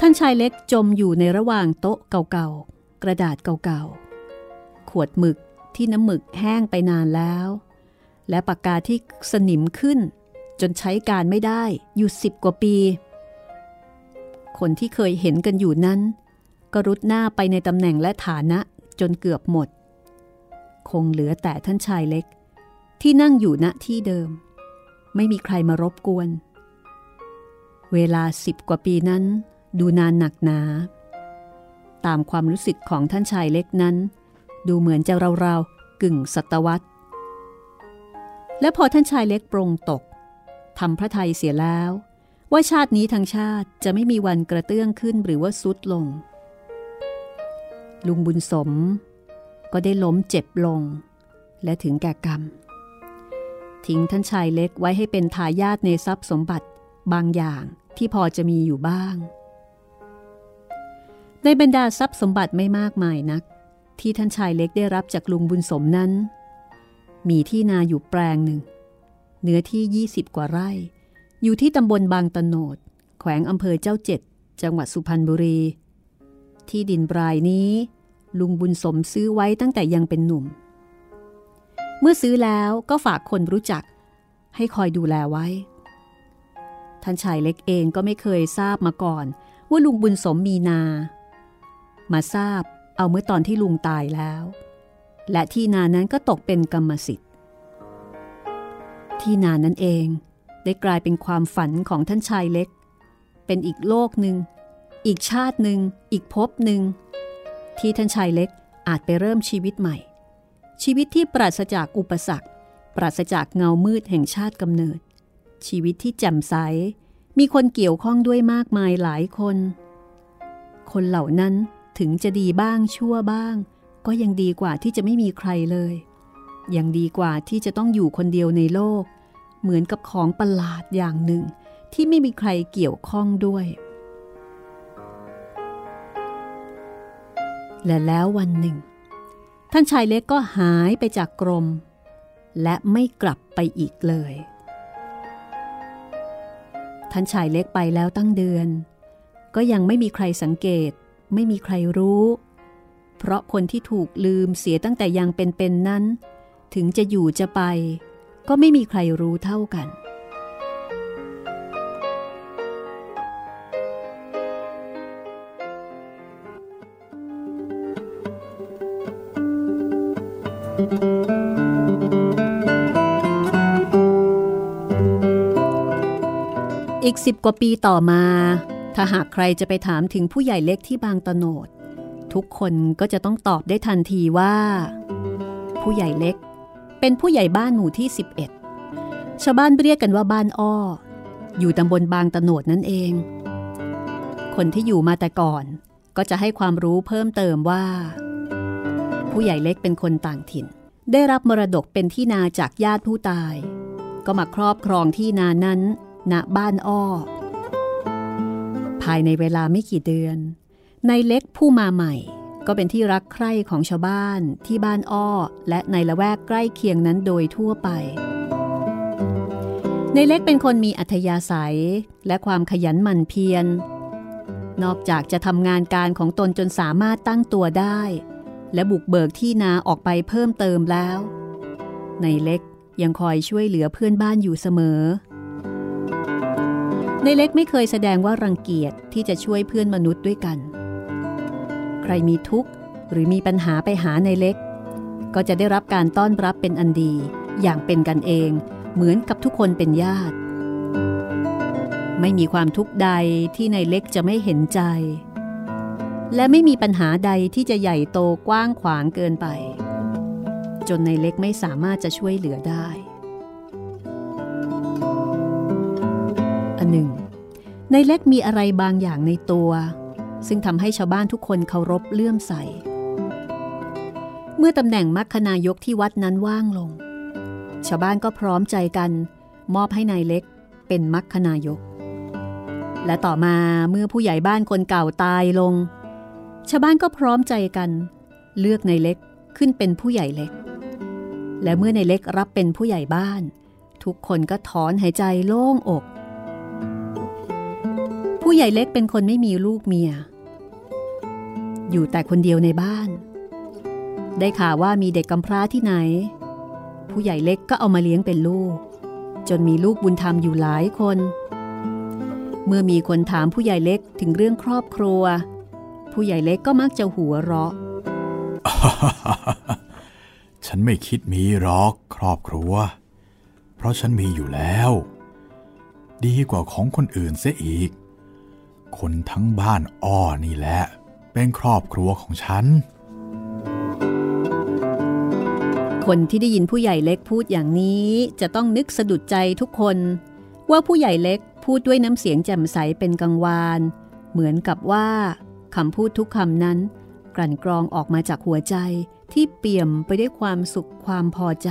ท่านชายเล็กจมอยู่ในระหว่างโต๊ะเก่าๆ กระดาษเก่าๆ ขวดหมึกที่น้ำหมึกแห้งไปนานแล้ว และปากกาที่สนิมขึ้น จนใช้การไม่ได้อยู่สิบกว่าปี คนที่เคยเห็นกันอยู่นั้น ก็รุดหน้าไปในตำแหน่งและฐานะจนเกือบหมด คงเหลือแต่ท่านชายเล็ก ที่นั่งอยู่ณที่เดิม ไม่มีใครมารบกวน เวลาสิบกว่าปีนั้น ดูนานหนักหนา ตามความรู้สึกของท่านชายเล็กนั้น ดูเหมือนจะราวๆกึ่งศตวรรษ และพอท่านชายเล็กปรงตกทำพระไทยเสียแล้ว ว่าชาตินี้ทางชาติจะไม่มีวันกระเตื้องขึ้นหรือว่าสุดลง ลุงบุญสม ก็ได้ล้มเจ็บลง และถึงแก่กรรม ทิ้งท่านชายเล็กไว้ให้เป็นทายาทในทรัพย์สมบัติบางอย่างที่พอจะมีอยู่บ้าง ในบรรดาทรัพย์สมบัติไม่มากมายนัก ที่ท่านชายเล็กได้รับจากลุงบุญสมนั้น มีที่นาอยู่แปลงหนึ่ง เนื้อที่ 20 กว่าไร่ อยู่ที่ตำบลบางตโนด แขวงอำเภอเจ้าเจ็ด จังหวัดสุพรรณบุรี ที่ดินปลายนี้ ลุงบุญสมซื้อไว้ตั้งแต่ยังเป็นหนุ่ม เมื่อซื้อแล้วก็ฝากคนรู้จัก ให้คอยดูแลไว้ ท่านชายเล็กเองก็ไม่เคยทราบมาก่อน ว่าลุงบุญสมมีนา มาทราบเอาเมื่อตอนที่ลุงตายแล้ว และที่นานั้นก็ตกเป็นกรรมสิทธิ์ ที่นานั้นเอง ได้กลายเป็นความฝันของท่านชายเล็ก เป็นอีกโลกหนึ่ง อีกชาติหนึ่ง อีกภพหนึ่ง ที่ท่านชายเล็กอาจไปเริ่มชีวิตใหม่ ชีวิตที่ปราศจากอุปสรรค ปราศจากเงามืดแห่งชาติกำเนิด ชีวิตที่แจ่มใส มีคนเกี่ยวข้องด้วยมากมายหลายคน คนเหล่านั้นถึงจะดีบ้างชั่วบ้าง ก็ยังดีกว่าที่จะไม่มีใครเลย ยังดีกว่าที่จะต้องอยู่คนเดียวในโลก เหมือนกับของประหลาดอย่างหนึ่ง ที่ไม่มีใครเกี่ยวข้องด้วย และแล้ววันหนึ่ง ท่านชายเล็กก็หายไปจากกรม และไม่กลับไปอีกเลย ท่านชายเล็กไปแล้วตั้งเดือน ก็ยังไม่มีใครสังเกต ไม่มีใครรู้ เพราะคนที่ถูกลืมเสียตั้งแต่ยังเป็นๆนนั้น ถึงจะอยู่จะไป ก็ไม่มีใครรู้เท่ากัน อีกสิบกว่าปีต่อมา ถ้าหากใครจะไปถามถึงผู้ใหญ่เล็กที่บางตโนด ทุกคนก็จะต้องตอบได้ทันทีว่า ผู้ใหญ่เล็ก เป็นผู้ใหญ่บ้านหมู่ที่ 11 ชาวบ้านเรียกกันว่าบ้านอ้อ อยู่ตำบลบางตโนดนั่นเอง คนที่อยู่มาแต่ก่อน ก็จะให้ความรู้เพิ่มเติมว่า ผู้ใหญ่เล็กเป็นคนต่างถิ่น ได้รับมรดกเป็นที่นาจากญาติผู้ตาย ก็มาครอบครองที่นานั้นณบ้านอ้อ ภายในเวลาไม่กี่เดือนในเล็กผู้มาใหม่ ก็เป็นที่รักใคร่ของชาวบ้านที่บ้านอ้อ และในละแวกใกล้เคียงนั้นโดยทั่วไป ในเล็กเป็นคนมีอัธยาศัยและความขยันหมั่นเพียร นอกจากจะทำงานการของตนจนสามารถตั้งตัวได้ และบุกเบิกที่นาออกไปเพิ่มเติมแล้ว ในเล็กยังคอยช่วยเหลือเพื่อนบ้านอยู่เสมอ ในเล็กไม่เคยแสดงว่ารังเกียจที่จะช่วยเพื่อนมนุษย์ด้วยกัน ใครมีทุกข์ หรือมีปัญหาไปหาในเล็ก ก็จะได้รับการต้อนรับเป็นอันดี อย่างเป็นกันเอง เหมือนกับทุกคนเป็นญาติ ไม่มีความทุกข์ใดที่ในเล็กจะไม่เห็นใจ และไม่มีปัญหาใดที่จะใหญ่โตกว้างขวางเกินไป จนในเล็กไม่สามารถจะช่วยเหลือได้ อันหนึ่ง ในเล็กมีอะไรบางอย่างในตัว ซึ่งทำให้ชาวบ้านทุกคนเคารพเลื่อมใส เมื่อตำแหน่งมัคคนายกที่วัดนั้นว่างลง ชาวบ้านก็พร้อมใจกัน มอบให้ในายเล็กเป็นมัคคนายก และต่อมาเมื่อผู้ใหญ่บ้านคนเก่าตายลง ชาวบ้านก็พร้อมใจกัน เลือกในเล็กขึ้นเป็นผู้ใหญ่เล็ก และเมื่อในเล็กรับเป็นผู้ใหญ่บ้าน ทุกคนก็ถอนหายใจโล่งอกผู้ใหญ่เล็กเป็นคนไม่มีลูกเมีย อยู่แต่คนเดียวในบ้าน ได้ข่าวว่ามีเด็กกำพร้าที่ไหน ผู้ใหญ่เล็กก็เอามาเลี้ยงเป็นลูก จนมีลูกบุญธรรมอยู่หลายคน เมื่อมีคนถามผู้ใหญ่เล็กถึงเรื่องครอบครัว ผู้ใหญ่เล็กก็มักจะหัวเราะ ฉันไม่คิดมีหรอกครอบครัว เพราะฉันมีอยู่แล้ว ดีกว่าของคนอื่นเสียอีก คนทั้งบ้านอ้อนี่แหละ เป็นครอบครัวของฉัน คนที่ได้ยินผู้ใหญ่เล็กพูดอย่างนี้จะต้องนึกสะดุดใจทุกคน ว่าผู้ใหญ่เล็กพูดด้วยน้ำเสียงแจ่มใสเป็นกังวาน เหมือนกับว่าคำพูดทุกคำนั้น กลั่นกรองออกมาจากหัวใจที่เปี่ยมไปด้วยความสุขความพอใจ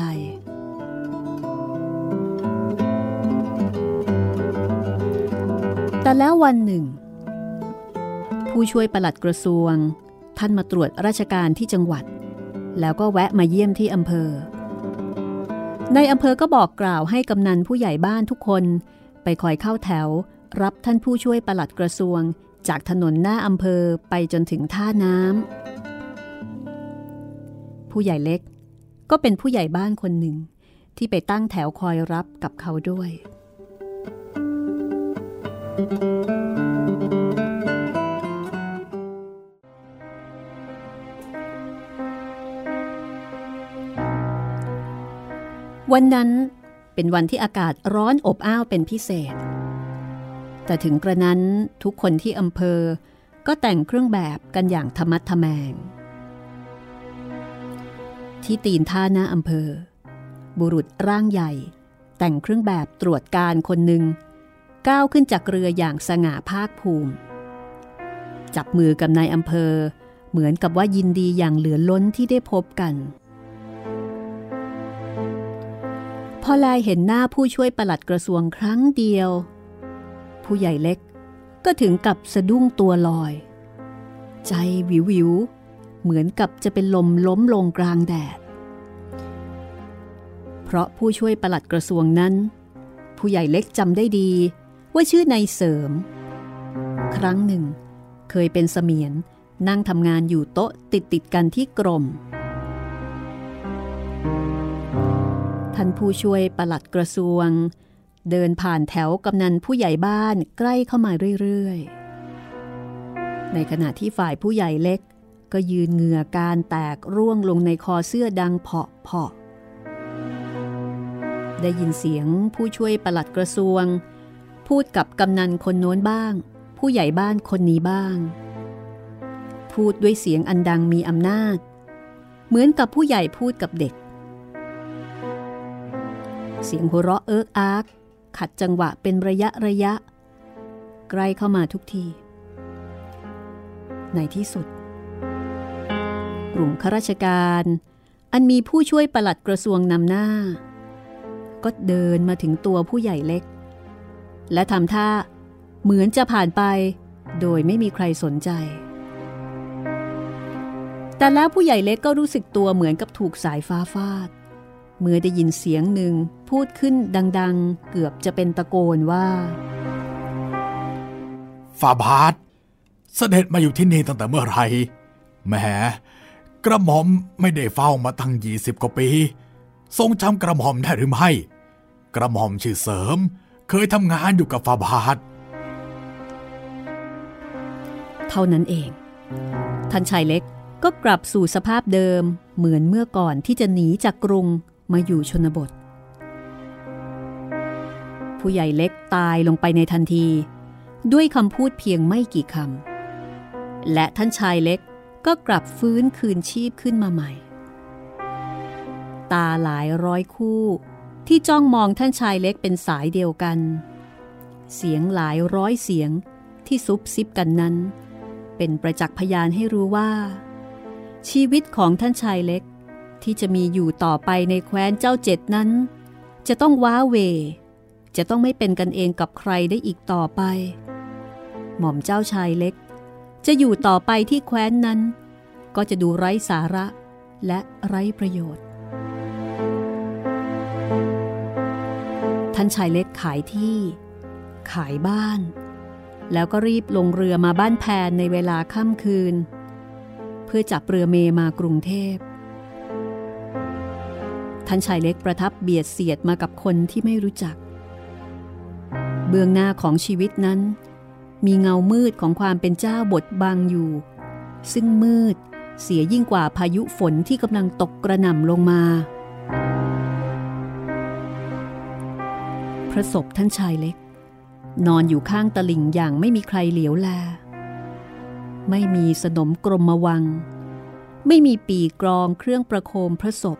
แต่แล้ววันหนึ่ง ผู้ช่วยประหลัดกระทรวง ท่านมาตรวจราชการที่จังหวัด แล้วก็แวะมาเยี่ยมที่อำเภอ ในอำเภอก็บอกกล่าวให้กำนันผู้ใหญ่บ้านทุกคนไปคอยเข้าแถว รับท่านผู้ช่วยประหลัดกระทรวง จากถนนหน้าอำเภอไปจนถึงท่าน้ำผู้ใหญ่เล็ก ก็เป็นผู้ใหญ่บ้านคนหนึ่ง ที่ไปตั้งแถวคอยรับกับเขาด้วย thank you วันนั้นเป็นวันที่อากาศร้อนอบอ้าวเป็นพิเศษ แต่ถึงกระนั้นทุกคนที่อำเภอก็แต่งเครื่องแบบกันอย่างธรรมัดทแมง ที่ตีนท่าหน้าอำเภอ บุรุษร่างใหญ่ แต่งเครื่องแบบตรวจการคนหนึ่งก้าวขึ้นจากเรืออย่างสง่าภาคภูมิ จับมือกับนายอำเภอ เหมือนกับว่ายินดีอย่างเหลือล้นที่ได้พบกัน พอลายเห็นหน้าผู้ช่วยประหลัดกระทรวงครั้งเดียว ผู้ใหญ่เล็กก็ถึงกับสะดุ้งตัวลอย ใจวิววิวเหมือนกับจะเป็นลมล้มลงกลางแดด เพราะผู้ช่วยประหลัดกระทรวงนั้น ผู้ใหญ่เล็กจำได้ดีว่าชื่อนายเสริม ครั้งหนึ่ง เคยเป็นเสมียนนั่งทำงานอยู่โต๊ะติดติดกันที่กรม ท่านผู้ช่วยประหลัดกระทรวง เดินผ่านแถวกำนันผู้ใหญ่บ้านใกล้เข้ามาเรื่อยๆ ในขณะที่ฝ่ายผู้ใหญ่เล็ก ก็ยืนเหงื่อการแตกร่วงลงในคอเสื้อดังเพาะเพาะได้ยินเสียงผู้ช่วยประหลัดกระทรวงพูพูดกับกำนันคนโน้นบ้าง ผู้ใหญ่บ้านคนนี้บ้าง พูดด้วยเสียงอันดังมีอำนาจ เหมือนกับผู้ใหญ่พูดกับเด็ก เสียงหัวเราะเอิกอาก ขัดจังหวะเป็นระยะระยะ ใกล้เข้ามาทุกที ในที่สุด กลุ่มข้าราชการ อันมีผู้ช่วยประหลัดกระทรวงนำหน้า ก็เดินมาถึงตัวผู้ใหญ่เล็ก และทำท่าเหมือนจะผ่านไป โดยไม่มีใครสนใจ แต่แล้วผู้ใหญ่เล็กก็รู้สึกตัวเหมือนกับถูกสายฟ้าฟาด เมื่อได้ยินเสียงหนึ่งพูดขึ้นดังๆ เกือบจะเป็นตะโกนว่าฟาบาทเสด็จมาอยู่ที่นี่ตั้งแต่เมื่อไหร่แหมกระหม่อมไม่ได้เฝ้ามาตั้งยี่สิบกว่าปี ทรงจำกระหม่อมได้หรือไม่ กระหม่อมชื่อเสริม เคยทำงานอยู่กับฟาบาทเท่านั้นเอง ท่านชายเล็กก็กลับสู่สภาพเดิมเหมือนเมื่อก่อนที่จะหนีจากกรุง มาอยู่ชนบท ผู้ใหญ่เล็กตายลงไปในทันที ด้วยคำพูดเพียงไม่กี่คำ และท่านชายเล็กก็กลับฟื้นคืนชีพขึ้นมาใหม่ ตาหลายร้อยคู่ ที่จ้องมองท่านชายเล็กเป็นสายเดียวกัน เสียงหลายร้อยเสียงที่ซุบซิบกันนั้น เป็นประจักษ์พยานให้รู้ว่า ชีวิตของท่านชายเล็ก ที่จะมีอยู่ต่อไปในแคว้นเจ้าเจ็ดนั้น จะต้องว้าเว จะต้องไม่เป็นกันเองกับใครได้อีกต่อไป หม่อมเจ้าชายเล็ก จะอยู่ต่อไปที่แคว้นนั้น ก็จะดูไร้สาระและไร้ประโยชน์ ท่านชายเล็กขายที่ ขายบ้าน แล้วก็รีบลงเรือมาบ้านแพนในเวลาค่ำคืน เพื่อจับเรือเมมากรุงเทพ ท่านชายเล็กประทับเบียดเสียดมากับคนที่ไม่รู้จัก เบื้องหน้าของชีวิตนั้น มีเงามืดของความเป็นเจ้าบทบังอยู่ ซึ่งมืดเสียยิ่งกว่าพายุฝนที่กำลังตกกระหน่ำลงมา พระศพท่านชายเล็ก นอนอยู่ข้างตลิ่งอย่างไม่มีใครเหลียวแล ไม่มีสนมกรมวัง ไม่มีปีกรองเครื่องประโคมพระศพ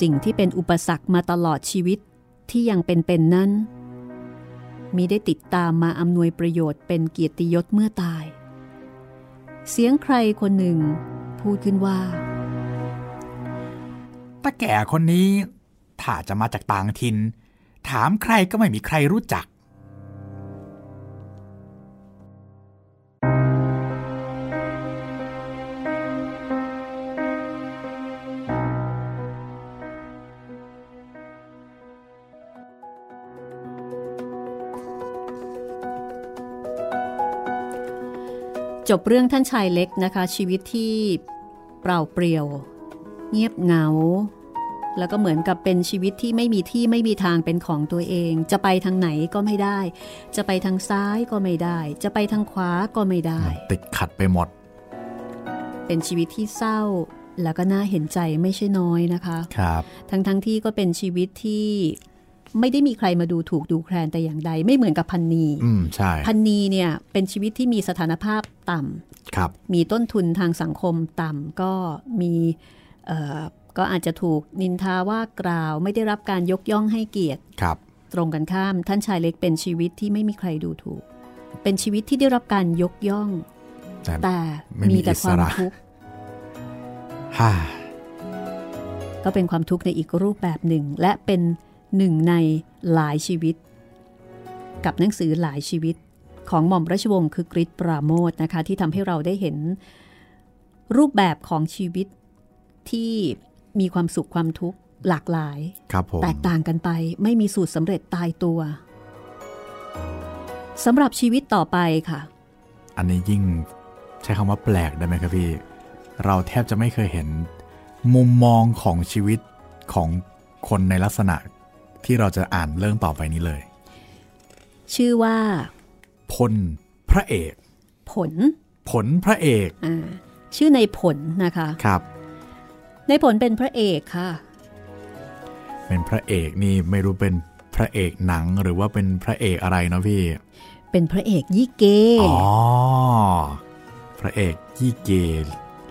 สิ่งที่เป็นอุปสรรคมาตลอดชีวิตที่ยังเป็นๆนนั้น มีได้ติดตามมาอำนวยประโยชน์เป็นเกียรติยศเมื่อตาย เสียงใครคนหนึ่ง พูดขึ้นว่าตาแก่คนนี้ ถ้าจะมาจากต่างถิ่นถามใครก็ไม่มีใครรู้จัก จบเรื่องท่านชายเล็กนะคะ ชีวิตที่เปล่าเปลี่ยว เงียบเหงา แล้วก็เหมือนกับเป็นชีวิตที่ไม่มีที่ไม่มีทางเป็นของตัวเอง จะไปทางไหนก็ไม่ได้ จะไปทางซ้ายก็ไม่ได้ จะไปทางขวาก็ไม่ได้ ติดขัดไปหมด เป็นชีวิตที่เศร้าแล้วก็น่าเห็นใจไม่ใช่น้อยนะคะ ครับ ทั้งทั้งที่ก็เป็นชีวิตที่ ไม่ได้มีใครมาดูถูกดูแคลนแต่อย่างใด ไม่เหมือนกับพันนีอืมใช่พันนีเนี่ยเป็นชีวิตที่มีสถานภาพต่ำครับ มีต้นทุนทางสังคมต่ำก็มีเอ่อก็อาจจะถูกนินทาว่ากล่าว ไม่ได้รับการยกย่องให้เกียรติครับ ตรงกันข้ามท่านชายเล็กเป็นชีวิตที่ไม่มีใครดูถูก เป็นชีวิตที่ได้รับการยกย่อง แต่แต่ไม่มีมีแต่ความอิสระทุกข์ฮ่าก็เป็นความทุกข์ในอีกรูปแบบหนึ่ง และเป็น หนึ่งในหลายชีวิต กับหนังสือหลายชีวิตของหม่อมราชวงศ์คือกริชปราโมทนะคะ ที่ทำให้เราได้เห็น รูปแบบของชีวิตที่มีความสุขความทุกข์หลากหลายครับผมแตกต่างกันไปไม่มีสูตรสำเร็จตายตัวสำหรับชีวิตต่อไปค่ะ อันนี้ยิ่งใช้คำว่าแปลกได้ไหมครับพี่ เราแทบจะไม่เคยเห็น มุมมองของชีวิตของคนในลักษณะ ที่เราจะอ่านเรื่องต่อไปนี้เลย ชื่อว่า พลพระเอก ผล ผลพระเอกอ่าชื่อในผลนะคะครับ ในผลเป็นพระเอกค่ะ เป็นพระเอกนี่ไม่รู้เป็นพระเอกหนังหรือว่าเป็นพระเอกอะไรเนาะพี่ เป็นพระเอกยี่เกอ๋อพระเอกยี่เก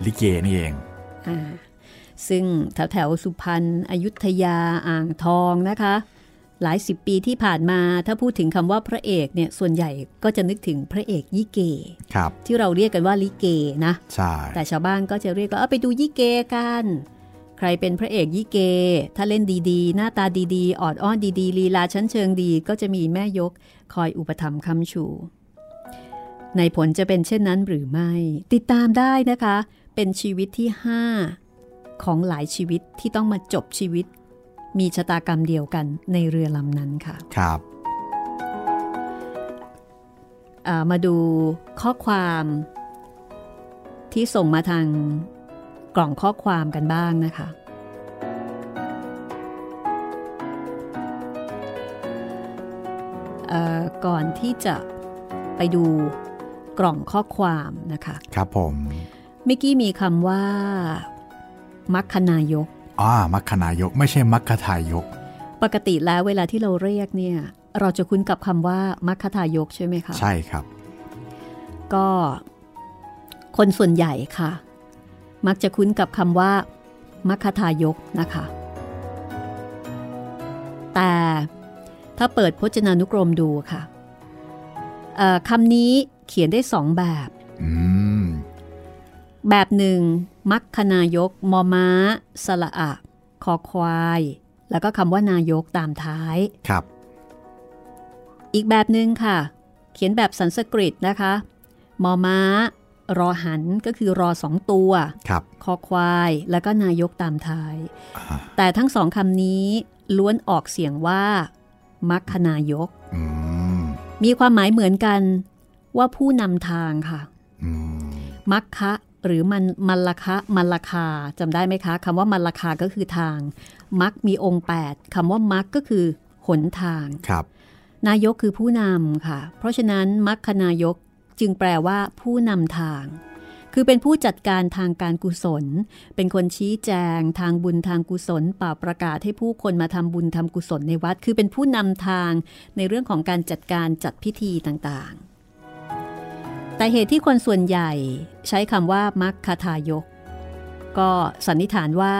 ลิเกนี่เองอ่า ซึ่งแถวแถวๆสุพรรณอยุธยาอ่างทองนะคะ หลายสิบปีที่ผ่านมาถ้าพูดถึงคำว่าพระเอกเนี่ยส่วนใหญ่ก็จะนึกถึงพระเอกยี่เกครับ ที่เราเรียกกันว่าลิเกนะใช่แต่ชาวบ้านก็จะเรียกว่าเอาไปดูยี่เกกันใครเป็นพระเอกยี่เก ถ้าเล่นดีๆ หน้าตาดีๆ ออดอ้อนดีๆ ลีลาชั้นเชิงดี ก็จะมีแม่ยกคอยอุปถัมภ์คำชู ในผลจะเป็นเช่นนั้นหรือไม่ ติดตามได้นะคะ เป็นชีวิตที่ 5 ของหลายชีวิตที่ต้องมาจบชีวิต มีชะตากรรมเดียวกันในเรือลำนั้นค่ะ ครับอ่ามาดูข้อความที่ส่งมาทางกล่องข้อความกันบ้างนะคะเอ่อก่อนที่จะไปดูกล่องข้อความนะคะ ครับผม เมื่อกี้มีคำว่า มัคคนายกอ่ามัคคนายกไม่ใช่มัคคทายก ปกติแล้วเวลาที่เราเรียกเนี่ยเราจะคุ้นกับคำว่ามัคคทายกใช่ไหมคะ ใช่ครับ ก็คนส่วนใหญ่ค่ะ มักจะคุ้นกับคำว่ามัคคทายกนะคะ แต่ถ้าเปิดพจนานุกรมดูค่ะเอ่อคำนี้เขียนได้สองแบบอืมแบบหนึ่ง มัคคนายก มอม้า สละอะ คอควาย แล้วก็คำว่านายกตามท้าย ครับ อีกแบบหนึ่งค่ะ เขียนแบบสันสกฤตนะคะ มอม้า รอหันก็คือรอสองตัว ครับ คอควาย แล้วก็นายกตามท้ายอ่าแต่ทั้งสองคำนี้ล้วนออกเสียงว่า มัคคนายกอืมมีความหมายเหมือนกันว่าผู้นำทางค่ะอืมมัคคะ หรือมันมัลลคะมัลลคาจำได้ไหมคะคำว่ามัลลคาก็คือทาง มักมีองค์ 8คำว่ามักก็คือหนทางครับ นายกคือผู้นำค่ะ เพราะฉะนั้นมัคคนายกจึงแปลว่าผู้นำทาง คือเป็นผู้จัดการทางการกุศล เป็นคนชี้แจง ทางบุญทางกุศลป่าบประกาศให้ผู้คนมาทำบุญทำกุศลในวัด คือเป็นผู้นำทางในเรื่องของการจัดการจัดพิธีต่างๆ แต่เหตุที่คนส่วนใหญ่ใช้คำว่ามัคคทายก ก็สันนิษฐานว่า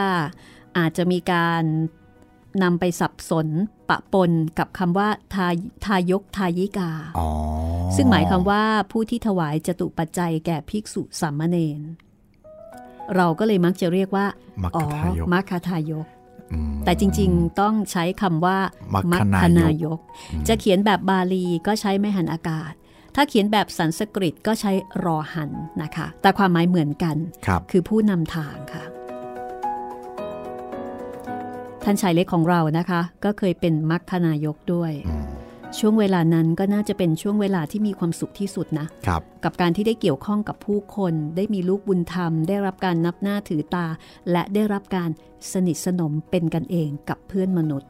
อาจจะมีการนำไปสับสนปะปนกับคำว่าทาทายกทายิกาอ๋อซึ่งหมายความว่าผู้ที่ถวายจตุปัจจัยแก่ภิกษุสามเณรเราก็เลยมักจะเรียกว่ามัคอ๋คอทายกมัคคทายกมแต่จริงๆต้องใช้คำว่ามัคมัคคนาคยกนายก จะเขียนแบบบาลีก็ใช้ไม่หันอากาศ ถ้าเขียนแบบสันสกฤตก็ใช้รอหันนะคะ แต่ความหมายเหมือนกันครับคือผู้นำทางค่ะ ท่านชายเล็กของเรานะคะ ก็เคยเป็นมัคคนายกด้วยอืมช่วงเวลานั้นก็น่าจะเป็นช่วงเวลาที่มีความสุขที่สุดนะครับกับการที่ได้เกี่ยวข้องกับผู้คน ได้มีลูกบุญธรรม ได้รับการนับหน้าถือตา และได้รับการสนิทสนมเป็นกันเองกับเพื่อนมนุษย์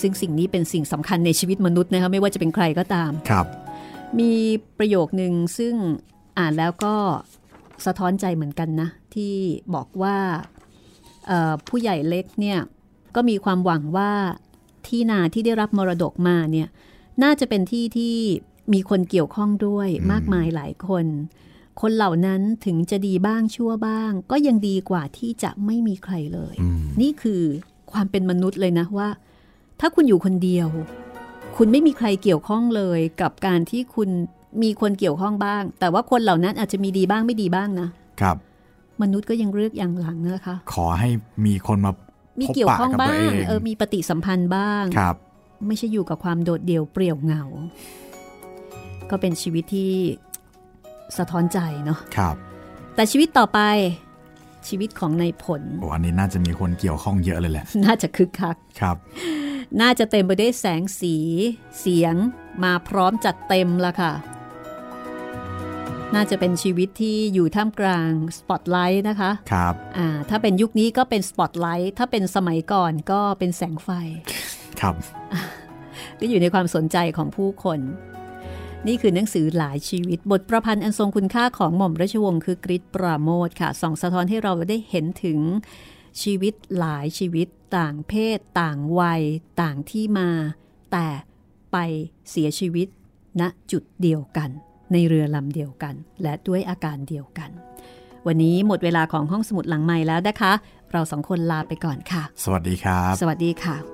ซึ่งสิ่งนี้เป็นสิ่งสำคัญในชีวิตมนุษย์นะคะไม่ว่าจะเป็นใครก็ตามครับ มีประโยคนึงซึ่งอ่านแล้วก็สะท้อนใจเหมือนกันนะ ที่บอกว่าเอ่อผู้ใหญ่เล็กเนี่ยก็มีความหวังว่าที่นาที่ได้รับมรดกมาเนี่ยน่าจะเป็นที่ที่มีคนเกี่ยวข้องด้วยอืมมากมายหลายคน คนเหล่านั้นถึงจะดีบ้างชั่วบ้าง ก็ยังดีกว่าที่จะไม่มีใครเลยอืมนี่คือความเป็นมนุษย์เลยนะว่า ถ้าคุณอยู่คนเดียว คุณไม่มีใครเกี่ยวข้องเลยกับการที่คุณมีคนเกี่ยวข้องบ้าง แต่ว่าคนเหล่านั้นอาจจะมีดีบ้างไม่ดีบ้างนะครับ มนุษย์ก็ยังเลือกอย่างหลังนะคะ ขอให้มีคนมามีพบเกี่ยวปะข้องกับบ้าตัวงเองเออมีปฏิสัมพันธ์บ้างครับ ไม่ใช่อยู่กับความโดดเดี่ยวเปลี่ยวเหงา ก็เป็นชีวิตที่สะท้อนใจเนาะครับ แต่ชีวิตต่อไปชีวิตของในายผลโอ้อันนี้น่าจะมีคนเกี่ยวข้องเยอะเลยแหละ น่าจะคึกคักครับ น่าจะเต็มไปด้วยแสงสี เสียงมาพร้อมจัดเต็มละค่ะ น่าจะเป็นชีวิตที่อยู่ท่ามกลางสปอตไลท์นะคะ ครับอ่าถ้าเป็นยุคนี้ก็เป็นสปอตไลท์ถ้าเป็นสมัยก่อนก็เป็นแสงไฟ ครับก็อยู่ในความสนใจของผู้คน นี่คือหนังสือหลายชีวิตบทประพันธ์อันทรงคุณค่าของหม่อมราชวงศ์คือกริชปราโมทค่ะส่องสะท้อนให้เราได้เห็นถึง ชีวิตหลายชีวิตต่างเพศ ต่างวัย ต่างที่มา แต่ไปเสียชีวิตณจุดเดียวกัน ในเรือลำเดียวกัน และด้วยอาการเดียวกัน วันนี้หมดเวลาของห้องสมุดหลังใหม่แล้วนะคะ เราสองคนลาไปก่อนค่ะ สวัสดีครับ สวัสดีค่ะ